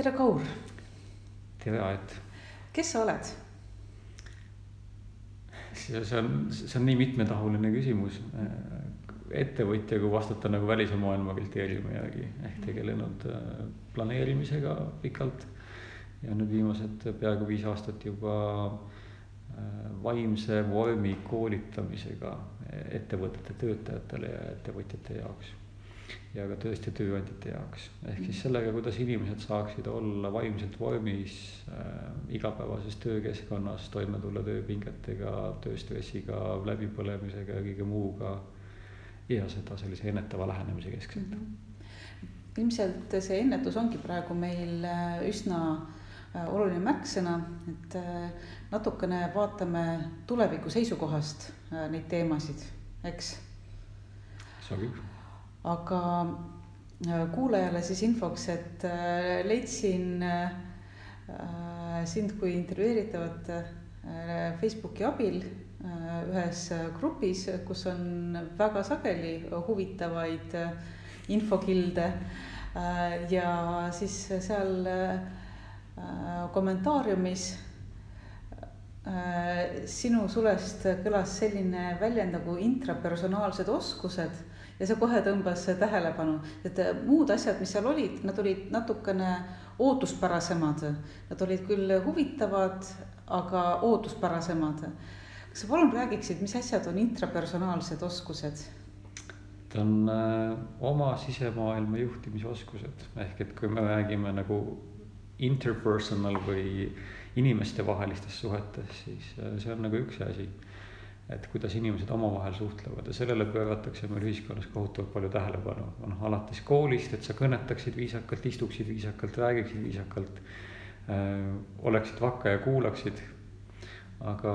tere, Kaur. tere, Aet. kes sa oled? see, see on, see on nii mitmetahuline küsimus. ettevõtja, kui vastata nagu välise maailma kriteeriumi järgi ehk tegelenud äh, planeerimisega pikalt ja nüüd viimased peaaegu viis aastat juba äh, vaimse vormi koolitamisega ettevõtete töötajatele ja ettevõtjate jaoks ja ka tõesti tööandjate jaoks. ehk siis sellega, kuidas inimesed saaksid olla vaimselt vormis äh, igapäevases töökeskkonnas, toime tulla tööpingetega, tööstressiga, läbipõlemisega ja kõige muuga. ja seda sellise ennetava lähenemise keskselt mm. -hmm. ilmselt see ennetus ongi praegu meil äh, üsna äh, oluline märksõna, et äh, natukene vaatame tuleviku seisukohast neid teemasid, eks? sobib aga äh, kuulajale siis infoks, et äh, leidsin äh, sind kui intervjueeritavat Facebooki abil ühes grupis, kus on väga sageli huvitavaid infokilde. ja siis seal kommentaariumis sinu sulest kõlas selline väljend nagu intrapersonaalsed oskused ja see kohe tõmbas tähelepanu, et muud asjad, mis seal olid, nad olid natukene ootuspärasemad. Nad olid küll huvitavad, aga ootuspärasemad. kas sa palun räägiksid, mis asjad on intrapersonaalsed oskused? ta on äh, oma sisemaailma juhtimisoskused ehk et kui me räägime nagu interpersonal või inimestevahelistest suhetest, siis äh, see on nagu üks asi et kuidas inimesed omavahel suhtlevad ja sellele pööratakse meil ühiskonnas kohutavalt palju tähelepanu. noh, alates koolist, et sa kõnetaksid viisakalt, istuksid viisakalt, räägiksid viisakalt äh,, oleksid vakka ja kuulaksid. aga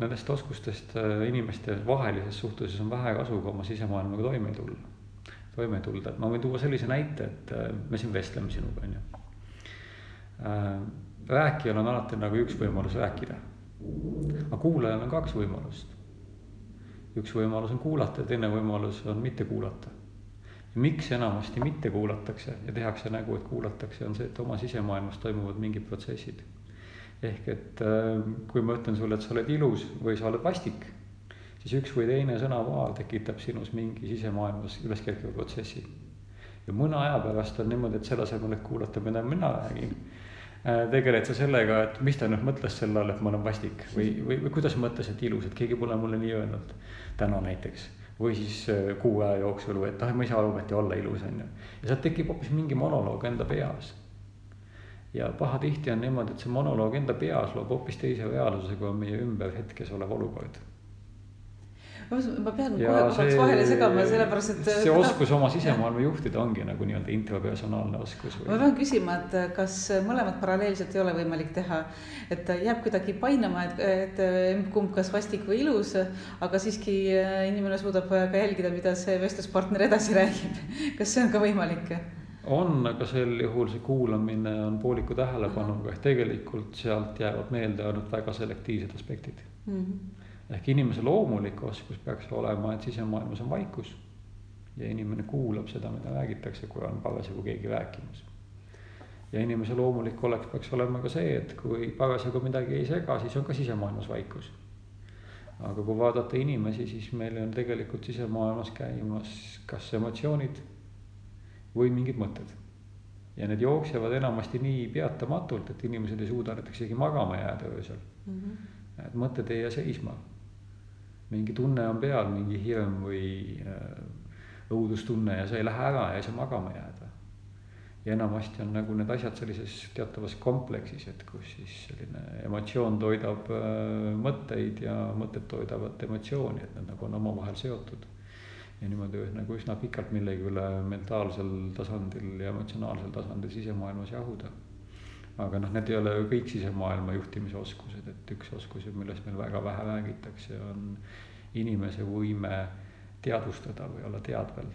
nendest oskustest äh, inimeste vahelises suhtluses on vähe kasu, kui oma sisemaailmaga toime tulla, toime tulda, et ma võin tuua sellise näite, et äh, me siin vestleme sinuga, on ju äh,. rääkijal on alati nagu üks võimalus rääkida, aga kuulajal on kaks võimalust üks võimalus on kuulata ja teine võimalus on mitte kuulata. miks enamasti mitte kuulatakse ja tehakse nägu, et kuulatakse, on see, et oma sisemaailmas toimuvad mingid protsessid. ehk et äh, kui ma ütlen sulle, et sa oled ilus või sa oled vastik, siis üks või teine sõnavaal tekitab sinus mingi sisemaailmas üles kerkiva protsessi. ja mõne aja pärast on niimoodi, et selle asemel, et kuulata, mida mina räägin tegeled sa sellega, et mis ta nüüd mõtles selle all, et ma olen vastik või, või, või kuidas mõtles, et ilus, et keegi pole mulle nii öelnud täna näiteks. või siis äh, kuu aja jooksul või et ah, ma ei saa ometi olla ilus, on ju. ja sealt tekib hoopis mingi monoloog enda peas. ja pahatihti on niimoodi, et see monoloog enda peas loob hoopis teise reaalsuse, kui on meie ümber hetkes olev olukord ma pean ja kohe korraks vahele segama, sellepärast et. see oskus oma sisemaailma juhtida ongi nagu nii-öelda intrapersonaalne oskus või.... ma pean küsima, et kas mõlemat paralleelselt ei ole võimalik teha, et jääb kuidagi painama, et, et kumb, kas vastik või ilus, aga siiski inimene suudab ka jälgida, mida see vestluspartner edasi räägib. kas see on ka võimalik? on, aga sel juhul see kuulamine on pooliku tähelepanuga, ehk tegelikult sealt jäävad meelde ainult väga selektiivsed aspektid mm. -hmm ehk inimese loomulik oskus peaks olema, et sisemaailmas on vaikus. ja inimene kuulab seda, mida räägitakse, kui on parasjagu keegi rääkimas. ja inimese loomulik olek peaks olema ka see, et kui parasjagu midagi ei sega, siis on ka sisemaailmas vaikus. aga kui vaadata inimesi, siis meil on tegelikult sisemaailmas käimas kas emotsioonid või mingid mõtted. ja need jooksevad enamasti nii peatamatult, et inimesed ei suuda näiteks isegi magama jääda öösel mm. -hmm. et mõtted ei jää seisma mingi tunne on peal, mingi hirm või äh, õudustunne ja see ei lähe ära ja ei saa magama jääda. ja enamasti on nagu need asjad sellises teatavas kompleksis, et kus siis selline emotsioon toidab äh, mõtteid ja mõtted toidavad emotsiooni, et nad nagu on omavahel seotud. ja niimoodi nagu üsna pikalt millegi üle mentaalsel tasandil ja emotsionaalsel tasandil sisemaailmas jahuda aga noh, need ei ole ju kõik sisemaailma juhtimise oskused, et üks oskus, millest meil väga vähe räägitakse, on inimese võime teadvustada või olla teadvel,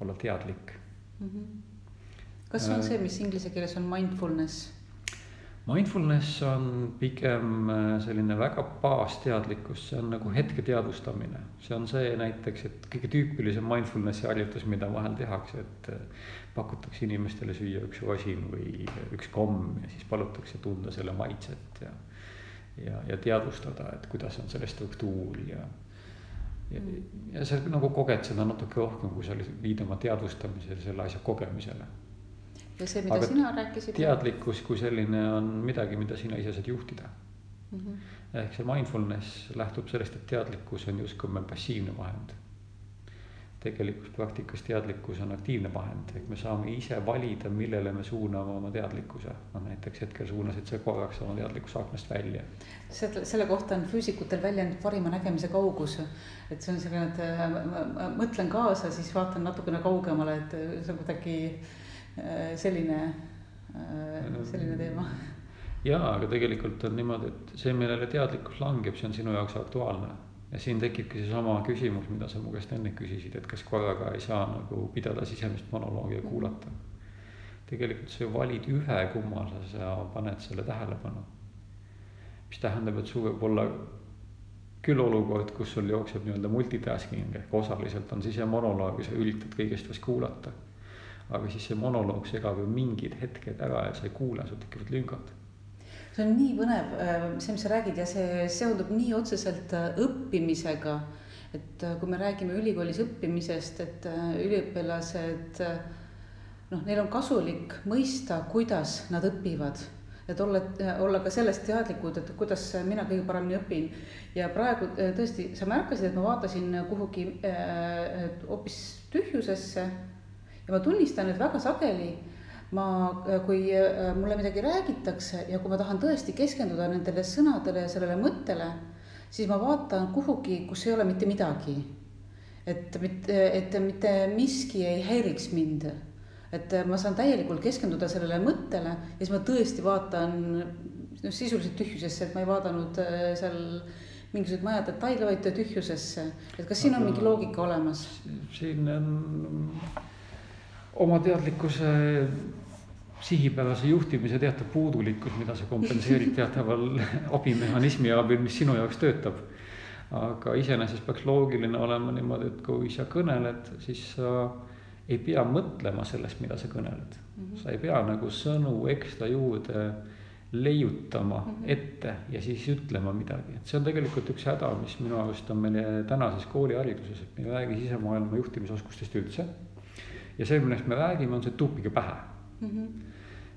olla teadlik mm. -hmm. kas on see, mis inglise keeles on mindfulness? Mindfulness on pigem äh, selline väga baasteadlikkus, see on nagu hetke teadvustamine. see on see näiteks, et kõige tüüpilisem mindfulnessi harjutus, mida vahel tehakse, et äh, pakutakse inimestele süüa üks rosin või üks komm ja siis palutakse tunda selle maitset ja ja, ja teadvustada, et kuidas on selle struktuur ja ja, ja sa nagu koged seda natuke rohkem, kui sa viid oma teadvustamisele selle asja kogemisele ja see, mida Aga sina rääkisid. teadlikkus kui selline on midagi, mida sina ise saad juhtida mm. -hmm. ehk see mindfulness lähtub sellest, et teadlikkus on justkui meil passiivne vahend. Tegelikus praktikas teadlikkus on aktiivne vahend, ehk me saame ise valida, millele me suuname oma teadlikkuse. noh, näiteks hetkel suunasid sa korraks oma teadlikkuse aknast välja. selle, selle kohta on füüsikutel väljend parima nägemise kaugus. et see on selline, et ma, ma mõtlen kaasa, siis vaatan natukene kaugemale, et see on kuidagi Äh, selline, äh, selline teema. jaa, aga tegelikult on niimoodi, et see, millele teadlikkus langeb, see on sinu jaoks aktuaalne. Ja siin tekibki seesama küsimus, mida sa mu käest enne küsisid, et kas korraga ei saa nagu pidada sisemist monoloogi ja kuulata. tegelikult sa ju valid ühe, kummale sa paned selle tähelepanu. mis tähendab, et sul võib olla küll olukord, kus sul jookseb nii-öelda multitasking ehk osaliselt on sisemonoloog ja sa üritad kõigest vast kuulata aga siis see monoloog segab ju mingid hetked ära ja sa ei kuule, sul tekivad lüngad. See on nii põnev, äh, see, mis sa räägid ja see seondub nii otseselt äh, õppimisega. et äh, kui me räägime ülikoolis õppimisest, et üliõpilased noh, neil on kasulik mõista, kuidas nad õpivad et olla, olla ka sellest teadlikud, et kuidas mina kõige paremini õpin. ja praegu tõesti, sa märkasid, et ma vaatasin kuhugi hoopis äh, tühjusesse ja ma tunnistan, et väga sageli ma, kui äh, mulle midagi räägitakse ja kui ma tahan tõesti keskenduda nendele sõnadele ja sellele mõttele, siis ma vaatan kuhugi, kus ei ole mitte midagi. et mitte, et mitte miski ei häiriks mind. et ma saan täielikult keskenduda sellele mõttele ja siis ma tõesti vaatan noh, sisuliselt tühjusesse, et ma ei vaadanud äh, seal mingisuguseid maja detaile, vaid tühjusesse. et kas siin on mingi loogika olemas? siin on oma teadlikkuse sihipärase juhtimise teatav puudulikkus, mida sa kompenseerid teataval abimehhanismi abil, mis sinu jaoks töötab. aga iseenesest peaks loogiline olema niimoodi, et kui sa kõneled, siis sa ei pea mõtlema sellest, mida sa kõneled mm. -hmm. sa ei pea nagu sõnu ekstra juurde leiutama mm -hmm. ette ja siis ütlema midagi, et see on tegelikult üks häda, mis minu arust on meie tänases koolihariduses, et me ei räägi sisemaailma juhtimisoskustest üldse ja see, millest me räägime, on see tuupige pähe mm. -hmm.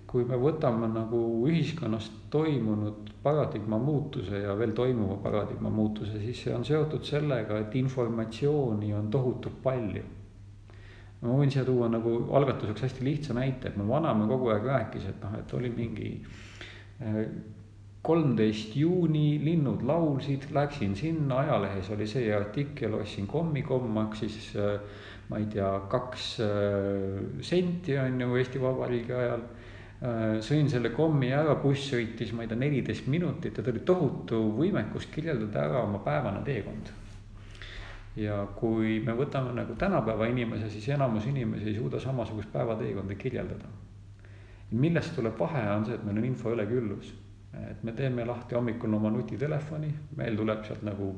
kui me võtame nagu ühiskonnas toimunud paradigma muutuse ja veel toimuva paradigma muutuse, siis see on seotud sellega, et informatsiooni on tohutult palju. ma võin siia tuua nagu algatuseks hästi lihtsa näite, et mu vanaema kogu aeg rääkis, et noh, et oli mingi äh, kolmteist juuni, linnud laulsid, läksin sinna, ajalehes oli see artikkel, ostsin kommikomm, maksis äh, ma ei tea, kaks äh, senti on ju Eesti Vabariigi ajal. Äh, sõin selle kommi ära, buss sõitis, ma ei tea, neliteist minutit ja ta oli tohutu võimekus kirjeldada ära oma päevane teekond. ja kui me võtame nagu tänapäeva inimese, siis enamus inimesi ei suuda samasugust päevateekonda kirjeldada. millest tuleb vahe, on see, et meil on info üleküllus et me teeme lahti hommikul oma nutitelefoni, meil tuleb sealt nagu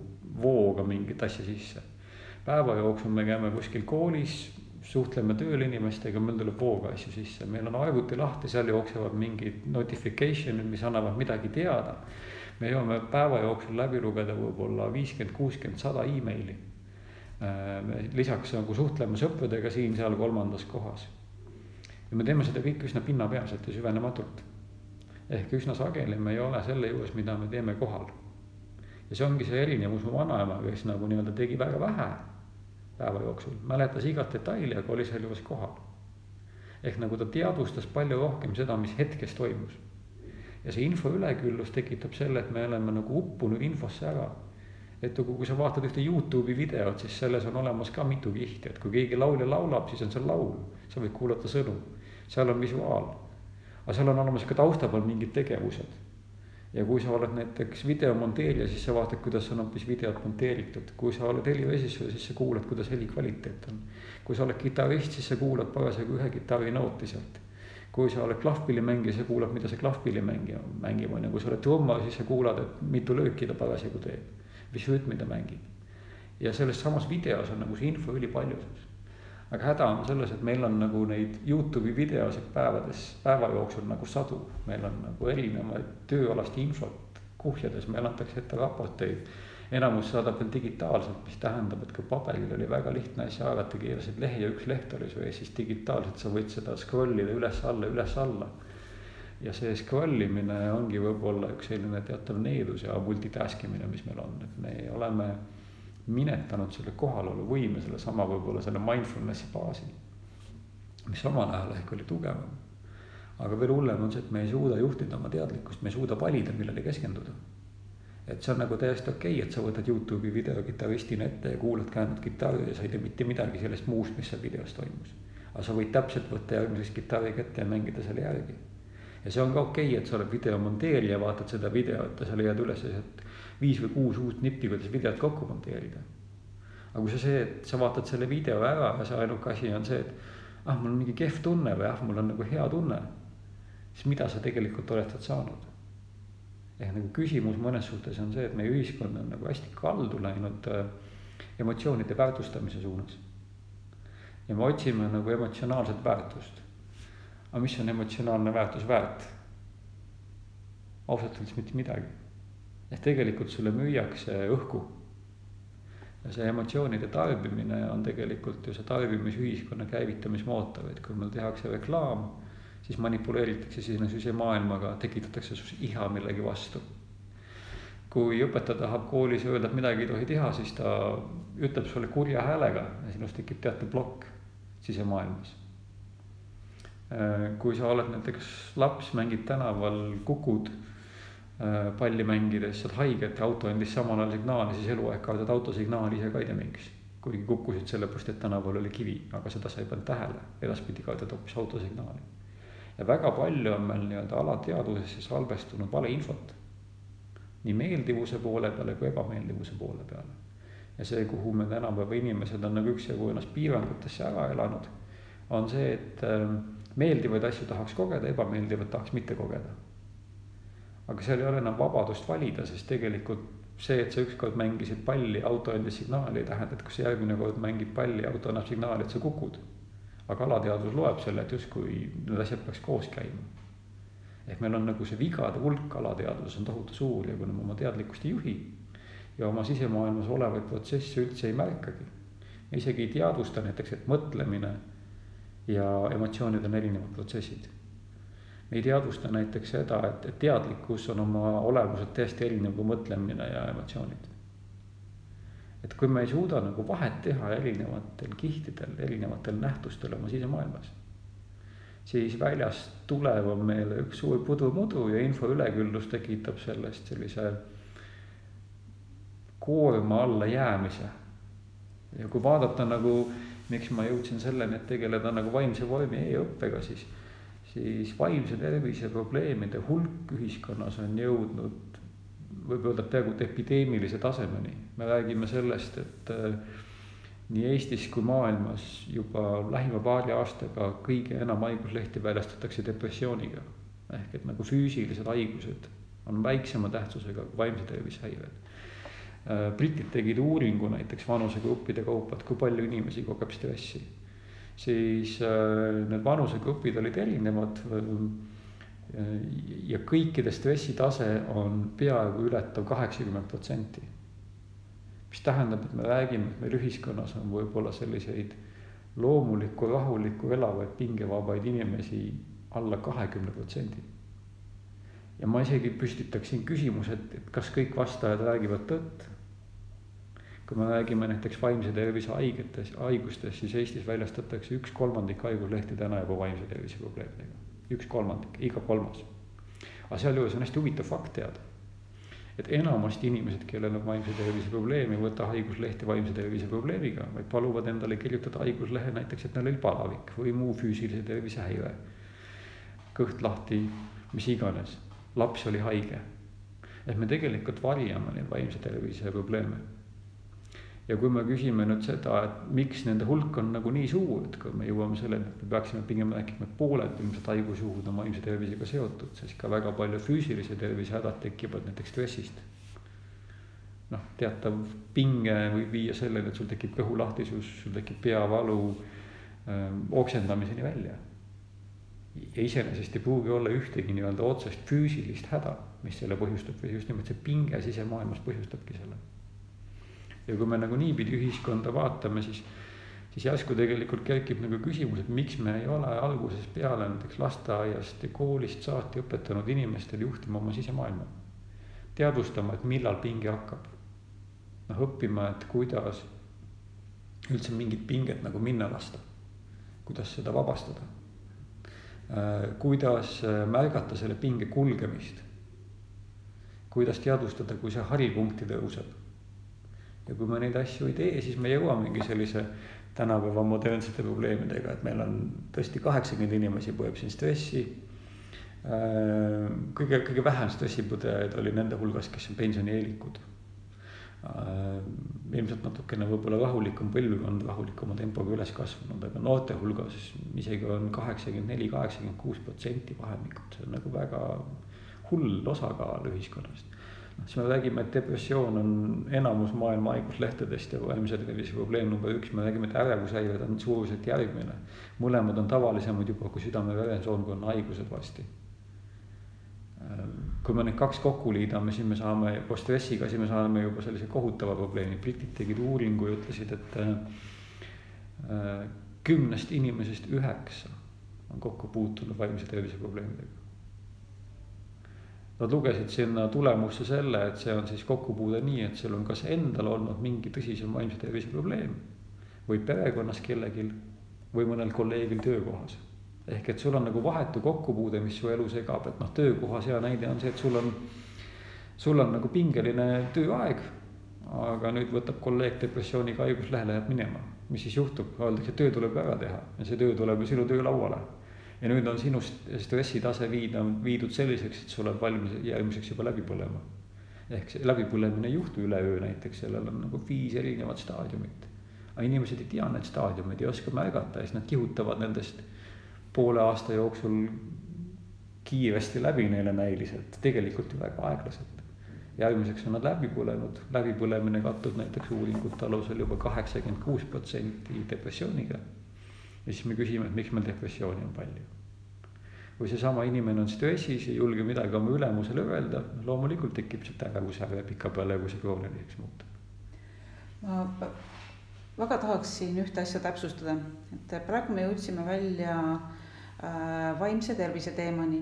vooga mingit asja sisse päeva jooksul me käime kuskil koolis, suhtleme tööl inimestega, meil tuleb vooga asju sisse, meil on arvuti lahti, seal jooksevad mingid notification'id, mis annavad midagi teada. me jõuame päeva jooksul läbi lugeda võib-olla viiskümmend, kuuskümmend, sada emaili. Äh, lisaks nagu suhtleme sõpradega siin-seal kolmandas kohas. ja me teeme seda kõike üsna pinnapealselt ja süvenematult. ehk üsna sageli me ei ole selle juures, mida me teeme kohal. ja see ongi see erinevus mu vanaemaga, kes nagu nii-öelda tegi väga vähe päeva jooksul, mäletas igat detaili, aga oli sealjuures kohal. ehk nagu ta teadvustas palju rohkem seda, mis hetkes toimus. ja see info üleküllus tekitab selle, et me oleme nagu uppunud infosse ära. et kui, kui sa vaatad ühte Youtube'i videot, siis selles on olemas ka mitu kihti, et kui keegi laulja laulab, siis on seal laul, sa võid kuulata sõnu, seal on visuaal. aga seal on olemas ka tausta peal mingid tegevused ja kui sa oled näiteks videomonteerija, siis sa vaatad, kuidas on hoopis videot monteeritud, kui sa oled helirežissöör, siis sa kuulad, kuidas heli kvaliteet on. kui sa oled kitarrist, siis sa kuulad parasjagu ühe kitarrinooti sealt. kui sa oled klahvpillimängija, sa kuulad, mida see klahvpillimängija mängib, on ju, kui sa oled trummar, siis sa kuulad, et mitu lööki ta parasjagu teeb, mis rütmi ta mängib. ja selles samas videos on nagu see info ülipaljusus. Aga häda on selles, et meil on nagu neid Youtube'i videosid päevades, päeva jooksul nagu sadu, meil on nagu erinevaid tööalast infot kuhjades, meile antakse ette raporteid. Enamus saadab veel digitaalselt, mis tähendab, et kui paberil oli väga lihtne asja haarata, keerasid lehe ja üks leht oli su ees, siis digitaalselt sa võid seda scroll ida üles-alla, üles-alla. ja see scroll imine ongi võib-olla üks selline teatav needus ja multitask imine, mis meil on, et me oleme minetanud selle kohalolu võime, sellesama võib-olla selle mindfulness'i baasil, mis omal ajal ehk oli tugevam. aga veel hullem on see, et me ei suuda juhtida oma teadlikkust, me ei suuda valida, millele keskenduda et see on nagu täiesti okei okay,, et sa võtad Youtube'i video kitarristina ette ja kuulad käännud kitarri ja sa ei tea mitte midagi sellest muust, mis seal videos toimus. aga sa võid täpselt võtta järgmiseks kitarri kätte ja mängida selle järgi. ja see on ka okei okay,, et sa oled video monteerija, vaatad seda videot ja sa leiad üles sealt viis või kuus uut nippi, kuidas videot kokku monteerida. aga kui sa see, et sa vaatad selle video ära ja see ainuke asi on see, et ah, mul on mingi kehv tunne või ah, mul on nagu hea tunne, siis mida sa tegelikult oled sealt saanud ehk nagu küsimus mõnes suhtes on see, et meie ühiskond on nagu hästi kaldu läinud äh, emotsioonide väärtustamise suunas. ja me otsime nagu emotsionaalset väärtust. aga mis on emotsionaalne väärtus väärt? ausalt öeldes mitte midagi. Ehk tegelikult sulle müüakse õhku. ja see emotsioonide tarbimine on tegelikult ju see tarbimisühiskonna käivitamismootor, et kui meil tehakse reklaam siis manipuleeritakse sinu sisemaailmaga, tekitatakse sus iha millegi vastu. kui õpetaja tahab koolis öelda, et midagi ei tohi teha, siis ta ütleb sulle kurja häälega ja sinust tekib teatud plokk sisemaailmas. kui sa oled näiteks laps, mängid tänaval, kukud äh, palli mängides, saad haiget auto andis samal ajal signaali, siis eluaeg kardad autosignaali ise ka ei tea miks. kuigi kukkusid sellepärast, et tänaval oli kivi, aga seda sa ei pannud tähele, edaspidi kardad hoopis autosignaali ja väga palju on meil nii-öelda alateadvusesse salvestunud valeinfot. nii meeldivuse poole peale kui ebameeldivuse poole peale. ja see, kuhu me tänapäeva inimesed on nagu üksjagu ennast piirangutesse ära elanud, on see, et ähm, meeldivaid asju tahaks kogeda, ebameeldivat tahaks mitte kogeda. Aga seal ei ole enam vabadust valida, sest tegelikult see, et sa ükskord mängisid palli, auto andis signaali, ei tähenda, et kui sa järgmine kord mängid palli, auto annab signaali, et sa kukud aga alateadvus loeb selle, et justkui need asjad peaks koos käima. ehk meil on nagu see vigade hulk alateadvuses on tohutu suur ja kuna me oma teadlikkust ei juhi ja oma sisemaailmas olevaid protsesse üldse ei märkagi. isegi ei teadvusta näiteks, et mõtlemine ja emotsioonid on erinevad protsessid. Me ei teadvusta näiteks seda, et, teadlikkus on oma olemuselt täiesti erinev kui mõtlemine ja emotsioonid et kui me ei suuda nagu vahet teha erinevatel kihtidel, erinevatel nähtustel oma sisemaailmas, siis väljast tulev on meile üks suur pudumudu ja info üleküllus tekitab sellest sellise koorma alla jäämise. ja kui vaadata nagu, miks ma jõudsin selleni, et tegeleda nagu vaimse vormi e-õppega, siis, siis vaimse tervise probleemide hulk ühiskonnas on jõudnud võib öelda, peaaegu et epideemilise tasemeni. me räägime sellest, et äh, nii Eestis kui maailmas juba lähima paari aastaga kõige enam haiguslehti väljastatakse depressiooniga. ehk et nagu füüsilised haigused on väiksema tähtsusega kui vaimse tervise häired. Äh, britid tegid uuringu näiteks vanusegruppide kaupa, et kui palju inimesi kogeb stressi. Siis äh, need vanusegrupid olid erinevad ja kõikide stressitase on peaaegu ületav kaheksakümmend protsenti. mis tähendab, et me räägime, et meil ühiskonnas on võib-olla selliseid loomulikku, rahulikku, elavaid, pingevabaid inimesi alla kahekümne protsendi. ja ma isegi püstitaksin küsimuse, et, et kas kõik vastajad räägivad tõtt. Kui me räägime näiteks vaimse tervise haigetest, haigustest, siis Eestis väljastatakse üks kolmandik haiguslehti täna juba vaimse tervise probleemidega üks kolmandik, iga kolmas. aga sealjuures on hästi huvitav fakt teada, et enamasti inimesed, kellel on vaimse tervise probleem, ei võta haiguslehti vaimse tervise probleemiga, vaid paluvad endale kirjutada haiguslehe näiteks, et neil oli palavik või muu füüsilise tervise häire. kõht lahti, mis iganes, laps oli haige. et me tegelikult varjame neid vaimse tervise probleeme. Ja kui me küsime nüüd seda, et miks nende hulk on nagu nii suur, et kui me jõuame selleni, et me peaksime pigem rääkima, et pooled ilmselt haigusjuhud on vaimse tervisega seotud, siis ka väga palju füüsilise tervise hädad tekivad näiteks stressist. noh, teatav pinge võib viia selleni, et sul tekib kõhulahtisus, sul tekib peavalu äh,, oksendamiseni välja. ja iseenesest ei pruugi olla ühtegi nii-öelda otsest füüsilist häda, mis selle põhjustab või just nimelt see pinge sisemaailmas põhjustabki selle ja kui me nagu niipidi ühiskonda vaatame, siis, siis järsku tegelikult kerkib nagu küsimus, et miks me ei ole algusest peale näiteks lasteaiast ja koolist saati õpetanud inimestel juhtima oma sisemaailma. teadvustama, et millal pinge hakkab. noh, õppima, et kuidas üldse mingit pinget nagu minna lasta. kuidas seda vabastada. Äh, kuidas äh, märgata selle pinge kulgemist. kuidas teadvustada, kui see haripunkti tõuseb ja kui me neid asju ei tee, siis me jõuamegi sellise tänapäeva modernsete probleemidega, et meil on tõesti kaheksakümmend inimesi põeb siin stressi. Äh, kõige, kõige vähem stressipõdejaid oli nende hulgas, kes on pensionieelikud. Äh, ilmselt natukene võib-olla rahulikum põlvkond, rahulikuma tempoga üles kasvanud, aga noorte hulgas isegi on kaheksakümmend neli, kaheksakümmend kuus protsenti vahemikud, see on nagu väga hull osakaal ühiskonnast siis me räägime, et depressioon on enamus maailma haiguslehtedest ja vaimse tervise probleem number üks, me räägime, et ärevushäired on suuruselt järgmine. mõlemad on tavalisemad juba kui südame-veresoonkonna haigused varsti. kui me need kaks kokku liidame, siis me saame koos stressiga, siis me saame juba sellise kohutava probleemi, britid tegid uuringu ja ütlesid, et äh, kümnest inimesest üheksa on kokku puutunud vaimse tervise probleemidega Nad lugesid sinna tulemusse selle, et see on siis kokkupuude nii, et sul on kas endal olnud mingi tõsisem vaimse tervise probleem või perekonnas kellelgi või mõnel kolleegil töökohas. ehk et sul on nagu vahetu kokkupuude, mis su elu segab, et noh, töökohas hea näide on see, et sul on, sul on nagu pingeline tööaeg. aga nüüd võtab kolleeg depressiooniga haiguslehe, läheb minema, mis siis juhtub, öeldakse, töö tuleb ära teha ja see töö tuleb ju sinu töölauale ja nüüd on sinu stressitase viida, viidud selliseks, et sa oled valmis järgmiseks juba läbi põlema. ehk see läbipõlemine ei juhtu üleöö näiteks, sellel on nagu viis erinevat staadiumit. aga inimesed ei tea neid staadiumeid, ei oska märgata ja siis nad kihutavad nendest poole aasta jooksul kiiresti läbi neile näiliselt, tegelikult ju väga aeglaselt. järgmiseks on nad läbi põlenud, läbipõlemine kattub näiteks uuringute alusel juba kaheksakümmend kuus protsenti depressiooniga ja siis me küsime, et miks meil depressiooni on palju. või seesama inimene on stressis, ei julge midagi oma ülemusele öelda, loomulikult tekib sealt ärevushäve pikapeale, kui see krooniliseks muutub. ma väga tahaksin ühte asja täpsustada, et praegu me jõudsime välja äh, vaimse tervise teemani,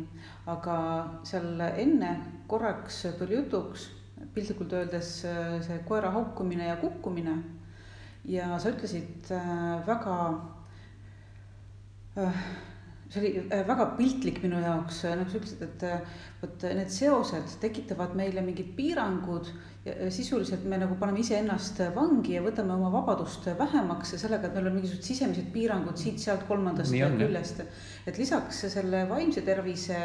aga seal enne korraks tuli jutuks piltlikult öeldes äh, see koera haukumine ja kukkumine. ja sa ütlesid äh, väga see oli äh, väga piltlik minu jaoks, äh, nagu sa ütlesid, et vot need seosed tekitavad meile mingid piirangud ja sisuliselt me nagu paneme iseennast vangi ja võtame oma vabadust vähemaks sellega, et meil on mingisugused sisemised piirangud siit-sealt kolmandast küljest. et lisaks selle vaimse tervise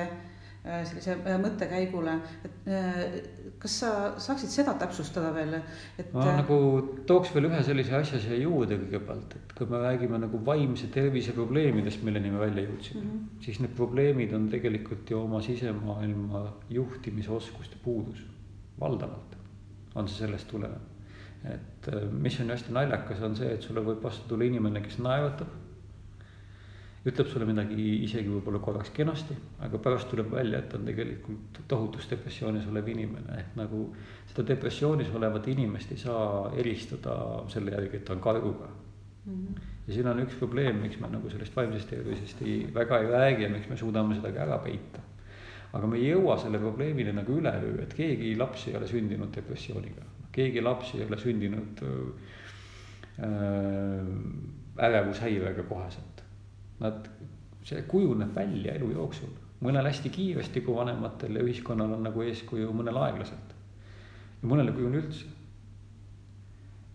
sellise mõttekäigule, et kas sa saaksid seda täpsustada veel, et? ma nagu tooks veel ühe sellise asja siia juurde kõigepealt, et kui me räägime nagu vaimse tervise probleemidest, milleni me välja jõudsime mm, -hmm. siis need probleemid on tegelikult ju oma sisemaailma juhtimisoskuste puudus, valdavalt on see sellest tulenev. et äh, mis on ju hästi naljakas, on see, et sulle võib vastu tulla inimene, kes naeratab ütleb sulle midagi isegi võib-olla korraks kenasti, aga pärast tuleb välja, et on tegelikult tohutus depressioonis olev inimene, ehk nagu seda depressioonis olevat inimest ei saa eristada selle järgi, et ta on karguga mm. -hmm. ja siin on üks probleem, miks me nagu sellest vaimsest tervisest ei, väga ei räägi ja miks me suudame seda ka ära peita. aga me ei jõua selle probleemini nagu üleöö, et keegi laps ei ole sündinud depressiooniga, keegi laps ei ole sündinud äh, ärevushäirega koheselt Nad, see kujuneb välja elu jooksul, mõnel hästi kiiresti, kui vanematel ja ühiskonnal on nagu eeskuju, mõnel aeglaselt. ja mõnel ei kujune üldse.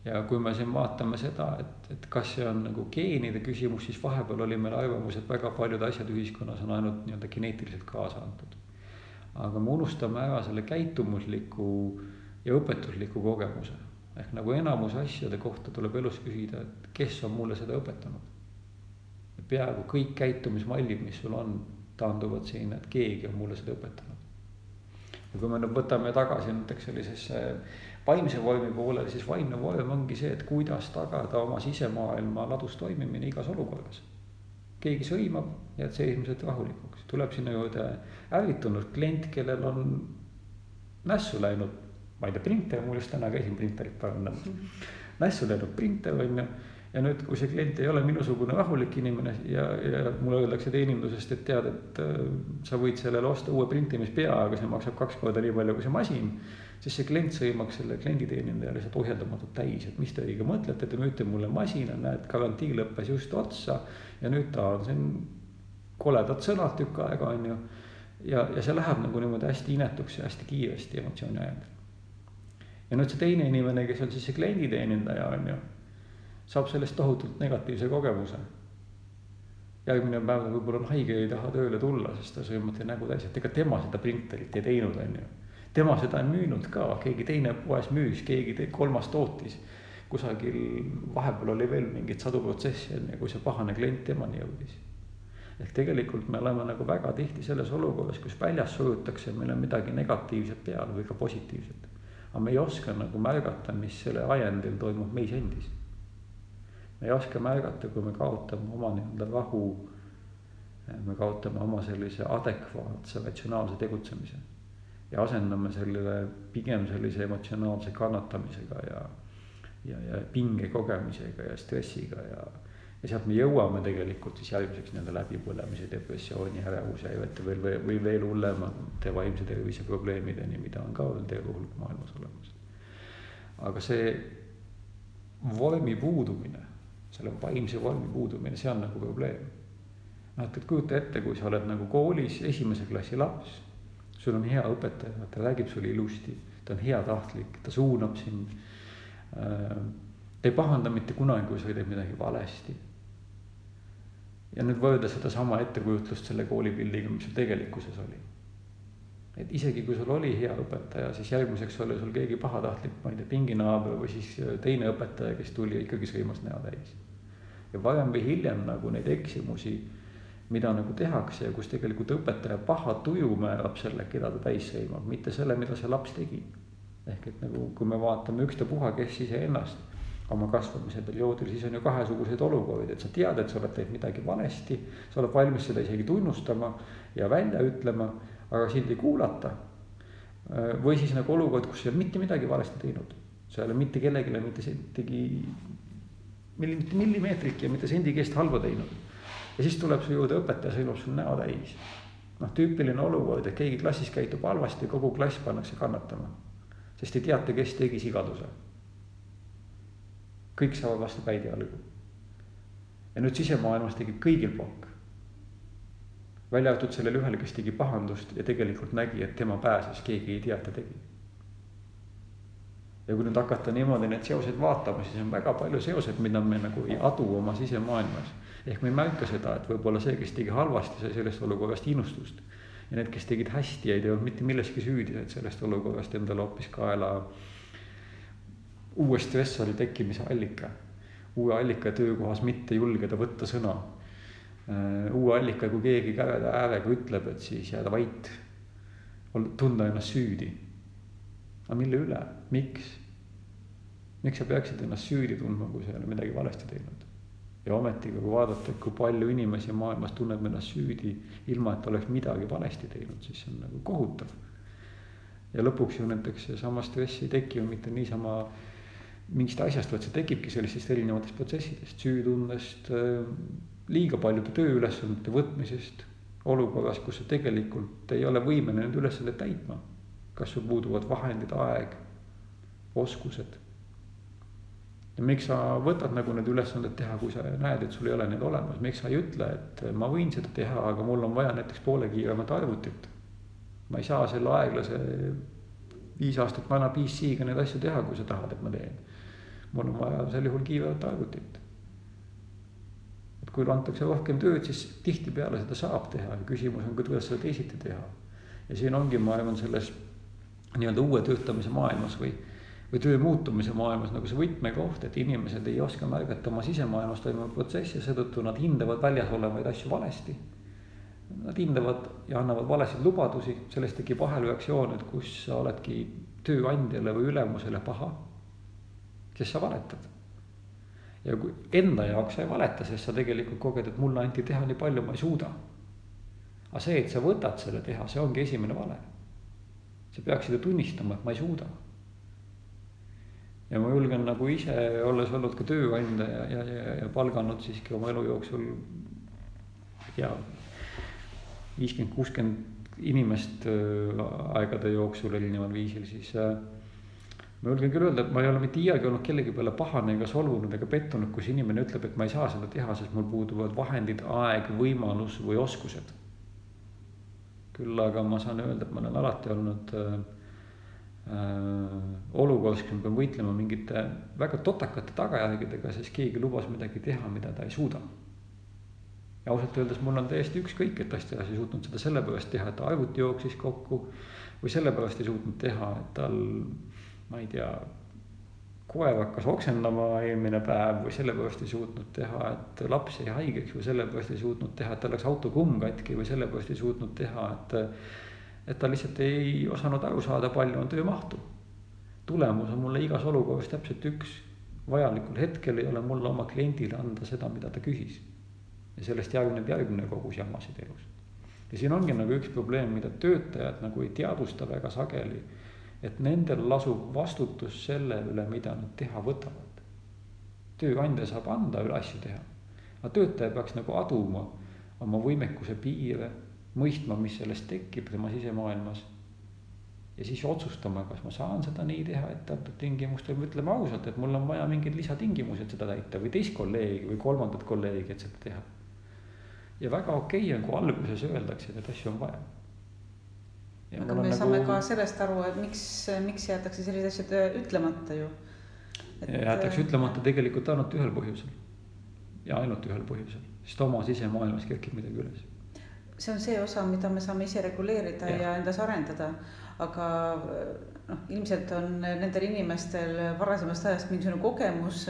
ja kui me siin vaatame seda, et, et kas see on nagu geenide küsimus, siis vahepeal oli meil arvamus, et väga paljud asjad ühiskonnas on ainult nii-öelda geneetiliselt kaasa antud. aga me unustame ära selle käitumusliku ja õpetusliku kogemuse ehk nagu enamus asjade kohta tuleb elus küsida, et kes on mulle seda õpetanud. Peaaegu kõik käitumismallid, mis sul on, taanduvad sinna, et keegi on mulle seda õpetanud. ja kui me nüüd võtame tagasi näiteks sellisesse vaimse vormi poolele, siis vaimne vorm ongi see, et kuidas tagada oma sisemaailma ladus toimimine igas olukorras. keegi sõimab, jääd seismiselt rahulikuks, tuleb sinna juurde ärritunud klient, kellel on nässu läinud, ma ei tea, printer, mul just täna käisin printerit parandamas. nässu läinud printer on ju ja nüüd, kui see klient ei ole minusugune rahulik inimene ja, ja mulle öeldakse teenindusest, et tead, et äh, sa võid sellele osta uue printimispea, aga see maksab kaks korda nii palju kui see masin. siis see klient sõimaks selle klienditeenindaja lihtsalt ohjeldamatult täis, et mis te õige mõtlete, te müüte mulle masina, näed, garantii lõppes just otsa. ja nüüd ta on siin koledad sõnad tükk aega, on ju. ja, ja see läheb nagu niimoodi hästi inetuks ja hästi kiiresti emotsiooni ajal. ja nüüd see teine inimene, kes on siis see klienditeenindaja, on ju saab sellest tohutult negatiivse kogemuse. järgmine päev ta võib-olla on haige, ei taha tööle tulla, sest ta sõimati nägu täis, et ega tema seda printerit ei teinud, on ju. tema seda ei müünud ka, keegi teine poes müüs, keegi te, kolmas tootis. kusagil vahepeal oli veel mingeid sadu protsesse, ju, kui see pahane klient temani jõudis. ehk tegelikult me oleme nagu väga tihti selles olukorras, kus väljas surutakse meile midagi negatiivset peale või ka positiivset. aga me ei oska nagu märgata, mis selle ajendil toimub meis endis me ei oska märgata, kui me kaotame oma nii-öelda rahu. me kaotame oma sellise adekvaatse ratsionaalse tegutsemise ja asendame sellele pigem sellise emotsionaalse kannatamisega ja, ja, ja pinge kogemisega ja stressiga ja. ja sealt me jõuame tegelikult siis järgmiseks nii-öelda läbipõlemise, depressiooni, ärevuse, häirete veel, või, või veel hullemate vaimse tervise probleemideni, mida on ka veel terve hulk maailmas olemas. aga see vormi puudumine selle vaimse vormi puudumine, see on nagu probleem. noh, et, et kujuta ette, kui sa oled nagu koolis esimese klassi laps, sul on hea õpetaja, ta räägib sulle ilusti, ta on heatahtlik, ta suunab sind äh,. ta ei pahanda mitte kunagi, kui sa teed midagi valesti. ja nüüd võrrelda sedasama ettekujutlust selle koolipildiga, mis sul tegelikkuses oli et isegi kui sul oli hea õpetaja, siis järgmiseks oli sul keegi pahatahtlik, ma ei tea, pinginaaber või siis teine õpetaja, kes tuli ja ikkagi sõimas näo täis. Ja varem või hiljem nagu neid eksimusi, mida nagu tehakse ja kus tegelikult õpetaja paha tuju määrab selle, keda ta täis sõimab, mitte selle, mida see laps tegi. ehk et nagu, kui me vaatame ükstapuha, kes iseennast oma kasvamise perioodil, siis on ju kahesuguseid olukordi, et sa tead, et sa oled teinud midagi valesti, sa oled valmis seda isegi tunnustama ja välja ütlema aga sind ei kuulata. või siis nagu olukord, kus sa ei ole mitte midagi valesti teinud, sa ei ole mitte kellelegi mitte sentigi, milli, mitte millimeetritki ja mitte sendi keest halba teinud. ja siis tuleb su juurde õpetaja, sõimab sul näo täis. noh, tüüpiline olukord, et keegi klassis käitub halvasti, kogu klass pannakse kannatama. sest ei teata, kes tegi sigaduse. kõik saavad vastu päid ja jalgu. ja nüüd sisemaailmas tekib kõigil plokk välja arvatud sellel ühel, kes tegi pahandust ja tegelikult nägi, et tema pääses, keegi ei tea, et ta tegi. Ja kui nüüd hakata niimoodi neid seoseid vaatama, siis on väga palju seoseid, mida me nagu ei adu oma sisemaailmas. ehk me ei märka seda, et võib-olla see, kes tegi halvasti, sai sellest olukorrast innustust. ja need, kes tegid hästi ja ei teinud mitte milleski süüdi, said sellest olukorrast endale hoopis kaela uue stressori tekkimise allika. uue allika töökohas mitte julgeda võtta sõna Äh, uue allika, kui keegi käveda häälega ütleb, et siis jääda vait. tunda ennast süüdi. aga mille üle, miks? miks sa peaksid ennast süüdi tundma, kui sa ei ole midagi valesti teinud? ja ometigi, kui vaadata, kui palju inimesi maailmas tunneb ennast süüdi, ilma et oleks midagi valesti teinud, siis see on nagu kohutav. ja lõpuks ju näiteks seesama stress ei teki ju mitte niisama mingist asjast, vaid see tekibki sellistest erinevatest protsessidest, süütundest liiga paljude tööülesannete võtmisest olukorras, kus sa tegelikult ei ole võimeline neid ülesandeid täitma. kas sul puuduvad vahendid, aeg, oskused. ja miks sa võtad nagu need ülesanded teha, kui sa näed, et sul ei ole neid olemas, miks sa ei ütle, et ma võin seda teha, aga mul on vaja näiteks poole kiiremat arvutit. ma ei saa selle aeglase viis aastat vana PC-ga neid asju teha, kui sa tahad, et ma teen. mul on vaja sel juhul kiiremat arvutit kui antakse rohkem tööd, siis tihtipeale seda saab teha ja küsimus on, kuidas seda teisiti teha. ja siin ongi, ma arvan, selles nii-öelda uue töötamise maailmas või, või töö muutumise maailmas nagu see võtmekoht, et inimesed ei oska märgata oma sisemaailmas toimuvaid protsesse, seetõttu nad hindavad väljas olevaid asju valesti. Nad hindavad ja annavad valesid lubadusi, sellest tekib ahelreaktsioon, et kus sa oledki tööandjale või ülemusele paha, sest sa valetad. ja kui enda jaoks sa ei valeta, sest sa tegelikult koged, et mulle anti teha nii palju, ma ei suuda. aga see, et sa võtad selle teha, see ongi esimene vale. sa peaksid ju tunnistama, et ma ei suuda ja ma julgen nagu ise, olles olnud ka tööandja ja, ja, ja, ja palganud siiski oma elu jooksul ja viiskümmend, kuuskümmend inimest äh, aegade jooksul erineval viisil, siis äh, ma julgen küll öelda, et ma ei ole mitte iialgi olnud kellegi peale pahane ega solvunud ega pettunud, kus inimene ütleb, et ma ei saa seda teha, sest mul puuduvad vahendid, aeg, võimalus või oskused. küll aga ma saan öelda, et ma olen alati olnud Äh, olukorras, kus ma pean võitlema mingite väga totakate tagajärgedega, sest keegi lubas midagi teha, mida ta ei suuda. ja ausalt öeldes mul on täiesti ükskõik, et Astias ei suutnud seda sellepärast teha, et ta arvuti jooksis kokku või sellepärast ei suutnud teha, et tal, ma ei tea, koer hakkas oksendama eelmine päev või sellepärast ei suutnud teha, et laps jäi haigeks või sellepärast ei suutnud teha, et tal läks auto kumm katki või sellepärast ei suutnud teha, et et ta lihtsalt ei osanud aru saada, palju on töömahtu. tulemus on mulle igas olukorras täpselt üks, vajalikul hetkel ei ole mul oma kliendile anda seda, mida ta küsis. ja sellest järgneb järgmine kogus jamasid elus. ja siin ongi nagu üks probleem, mida töötajad nagu ei teadvusta väga sageli, et nendel lasub vastutus selle üle, mida nad teha võtavad. tööandja saab anda üle asju teha, aga töötaja peaks nagu aduma oma võimekuse piire mõistma, mis sellest tekib tema sisemaailmas. ja siis otsustama, kas ma saan seda nii teha etteantud tingimustel või ütleme ausalt, et mul on vaja mingeid lisatingimusi, et seda täita või teist kolleegi või kolmandat kolleegi, et seda teha. ja väga okei okay on, kui alguses öeldakse, et neid asju on vaja. aga me nagu... saame ka sellest aru, et miks, miks jäetakse sellised asjad ütlemata ju. jäetakse ütlemata tegelikult ainult ühel põhjusel ja ainult ühel põhjusel, sest oma sisemaailmas kerkib midagi üles see on see osa, mida me saame ise reguleerida ja, ja endas arendada. aga noh, ilmselt on nendel inimestel varasemast ajast mingisugune kogemus,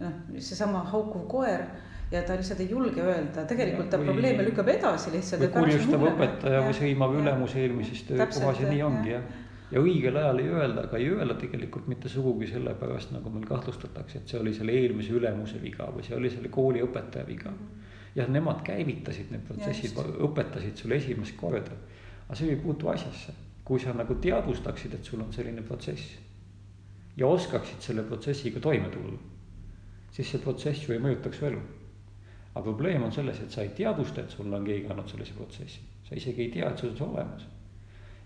noh, seesama haukuv koer ja ta lihtsalt ei julge öelda, tegelikult ta või, probleeme lükkab edasi lihtsalt. või kurjustav õpetaja või sõimav ülemus eelmises töökohas ja nii ongi jah. ja õigel ajal ei öelda, aga ei öelda tegelikult mitte sugugi sellepärast, nagu meil kahtlustatakse, et see oli selle eelmise ülemuse viga või see oli selle kooliõpetaja viga mm. -hmm jah, nemad käivitasid need protsessid, õpetasid sulle esimest korda. aga see ei puutu asjasse, kui sa nagu teadvustaksid, et sul on selline protsess. ja oskaksid selle protsessiga toime tulla, siis see protsess ju ei mõjutaks su elu. aga probleem on selles, et sa ei teadvusta, et sulle on keegi andnud sellise protsessi, sa isegi ei tea, et sul on see olemas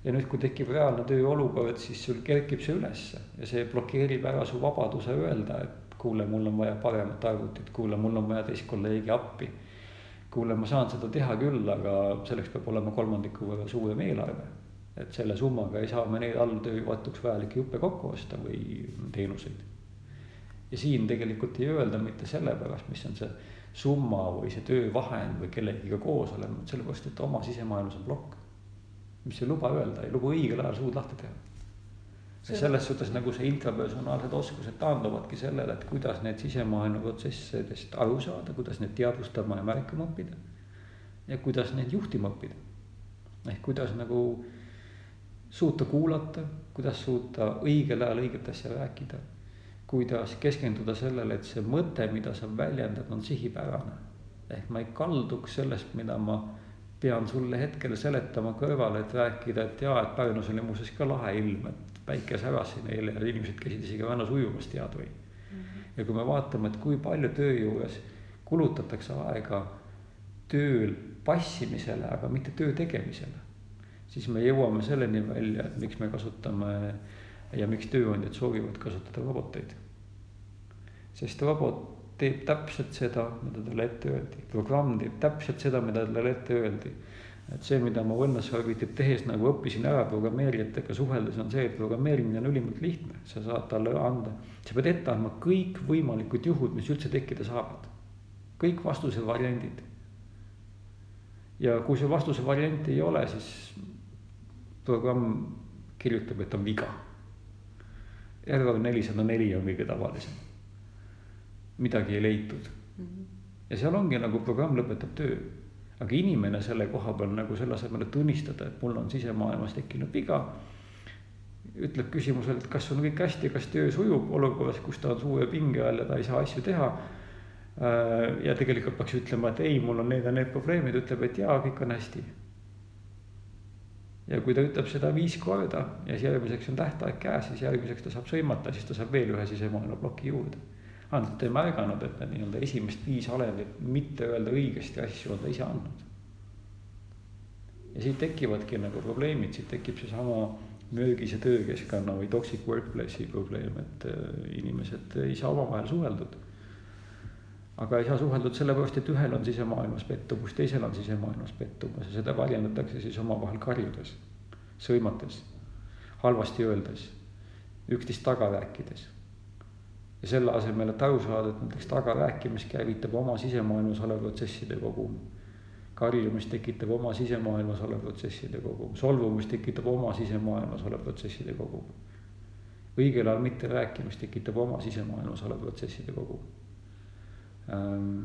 ja nüüd, kui tekib reaalne tööolukord, siis sul kerkib see ülesse ja see blokeerib ära su vabaduse öelda, et kuule, mul on vaja paremat arvutit, kuule, mul on vaja teist kolleegi appi kuule, ma saan seda teha küll, aga selleks peab olema kolmandiku võrra suurem eelarve. et selle summaga ei saa me neid alltöövõtuks vajalikke juppe kokku osta või teenuseid. ja siin tegelikult ei öelda mitte sellepärast, mis on see summa või see töövahend või kellegiga koos olema, sellepärast et oma sisemaailmas on plokk. mis ei luba öelda, ei luba õigel ajal suud lahti teha selles suhtes nagu see intrapersonaalsed oskused taanduvadki sellele, et kuidas need sisemaailma protsessidest aru saada, kuidas neid teadvustama ja märkama õppida. ja kuidas neid juhtima õppida. ehk kuidas nagu suuta kuulata, kuidas suuta õigel ajal õiget asja rääkida. kuidas keskenduda sellele, et see mõte, mida sa väljendad, on sihipärane. ehk ma ei kalduks sellest, mida ma pean sulle hetkel seletama kõrvale, et rääkida, et jaa, et Pärnus oli muuseas ka lahe ilm, et päike säras siin eile ja inimesed käisid isegi rannas ujumas, tead või mm. -hmm. ja kui me vaatame, et kui palju töö juures kulutatakse aega tööl passimisele, aga mitte töö tegemisele, siis me jõuame selleni välja, et miks me kasutame ja miks tööandjad soovivad kasutada roboteid. sest robot teeb täpselt seda, mida talle ette öeldi, programm teeb täpselt seda, mida talle ette öeldi et see, mida ma Wellness Orbitit tehes nagu õppisin ära programmeerijatega suheldes, on see, et programmeerimine on ülimalt lihtne, sa saad talle anda, sa pead ette andma kõikvõimalikud juhud, mis üldse tekkida saavad. kõik vastuse variandid. ja kui see vastuse varianti ei ole, siis programm kirjutab, et on viga. error nelisada neli on kõige tavalisem. midagi ei leitud. -hmm. ja seal ongi nagu programm lõpetab töö. Aga inimene selle koha peal nagu selle asemel, et tunnistada, et mul on sisemaailmas tekkinud viga. ütleb küsimusele, et kas on kõik hästi, kas töö sujub olukorras, kus ta on suure pinge all ja ta ei saa asju teha äh, ja tegelikult peaks ütlema, et ei, mul on need ja need probleemid, ütleb, et jaa, kõik on hästi ja kui ta ütleb seda viis korda ja siis järgmiseks on tähtaeg käes, siis järgmiseks ta saab sõimata, siis ta saab veel ühe sisemaailma ploki juurde. Ta ei märganud, et need nii-öelda esimest viis alevit mitte öelda õigesti asju on ta ise andnud. ja siit tekivadki nagu probleemid, siit tekib seesama mürgise töökeskkonna või toxic workplace'i probleem, et äh, inimesed ei saa omavahel suheldud aga ei saa suheldud sellepärast, et ühel on sisemaailmas pettumus, teisel on sisemaailmas pettumus ja seda väljendatakse siis omavahel karjudes, sõimates, halvasti öeldes, üksteist taga rääkides. Ja selle asemel, et aru saada, et näiteks tagarääkimist käivitab oma sisemaailmas olev protsesside kogum. karjumist tekitab oma sisemaailmas olev protsesside kogum, solvumist tekitab oma sisemaailmas olev protsesside kogum. õigel ajal mitte rääkimist tekitab oma sisemaailmas olev protsesside kogum Ähm,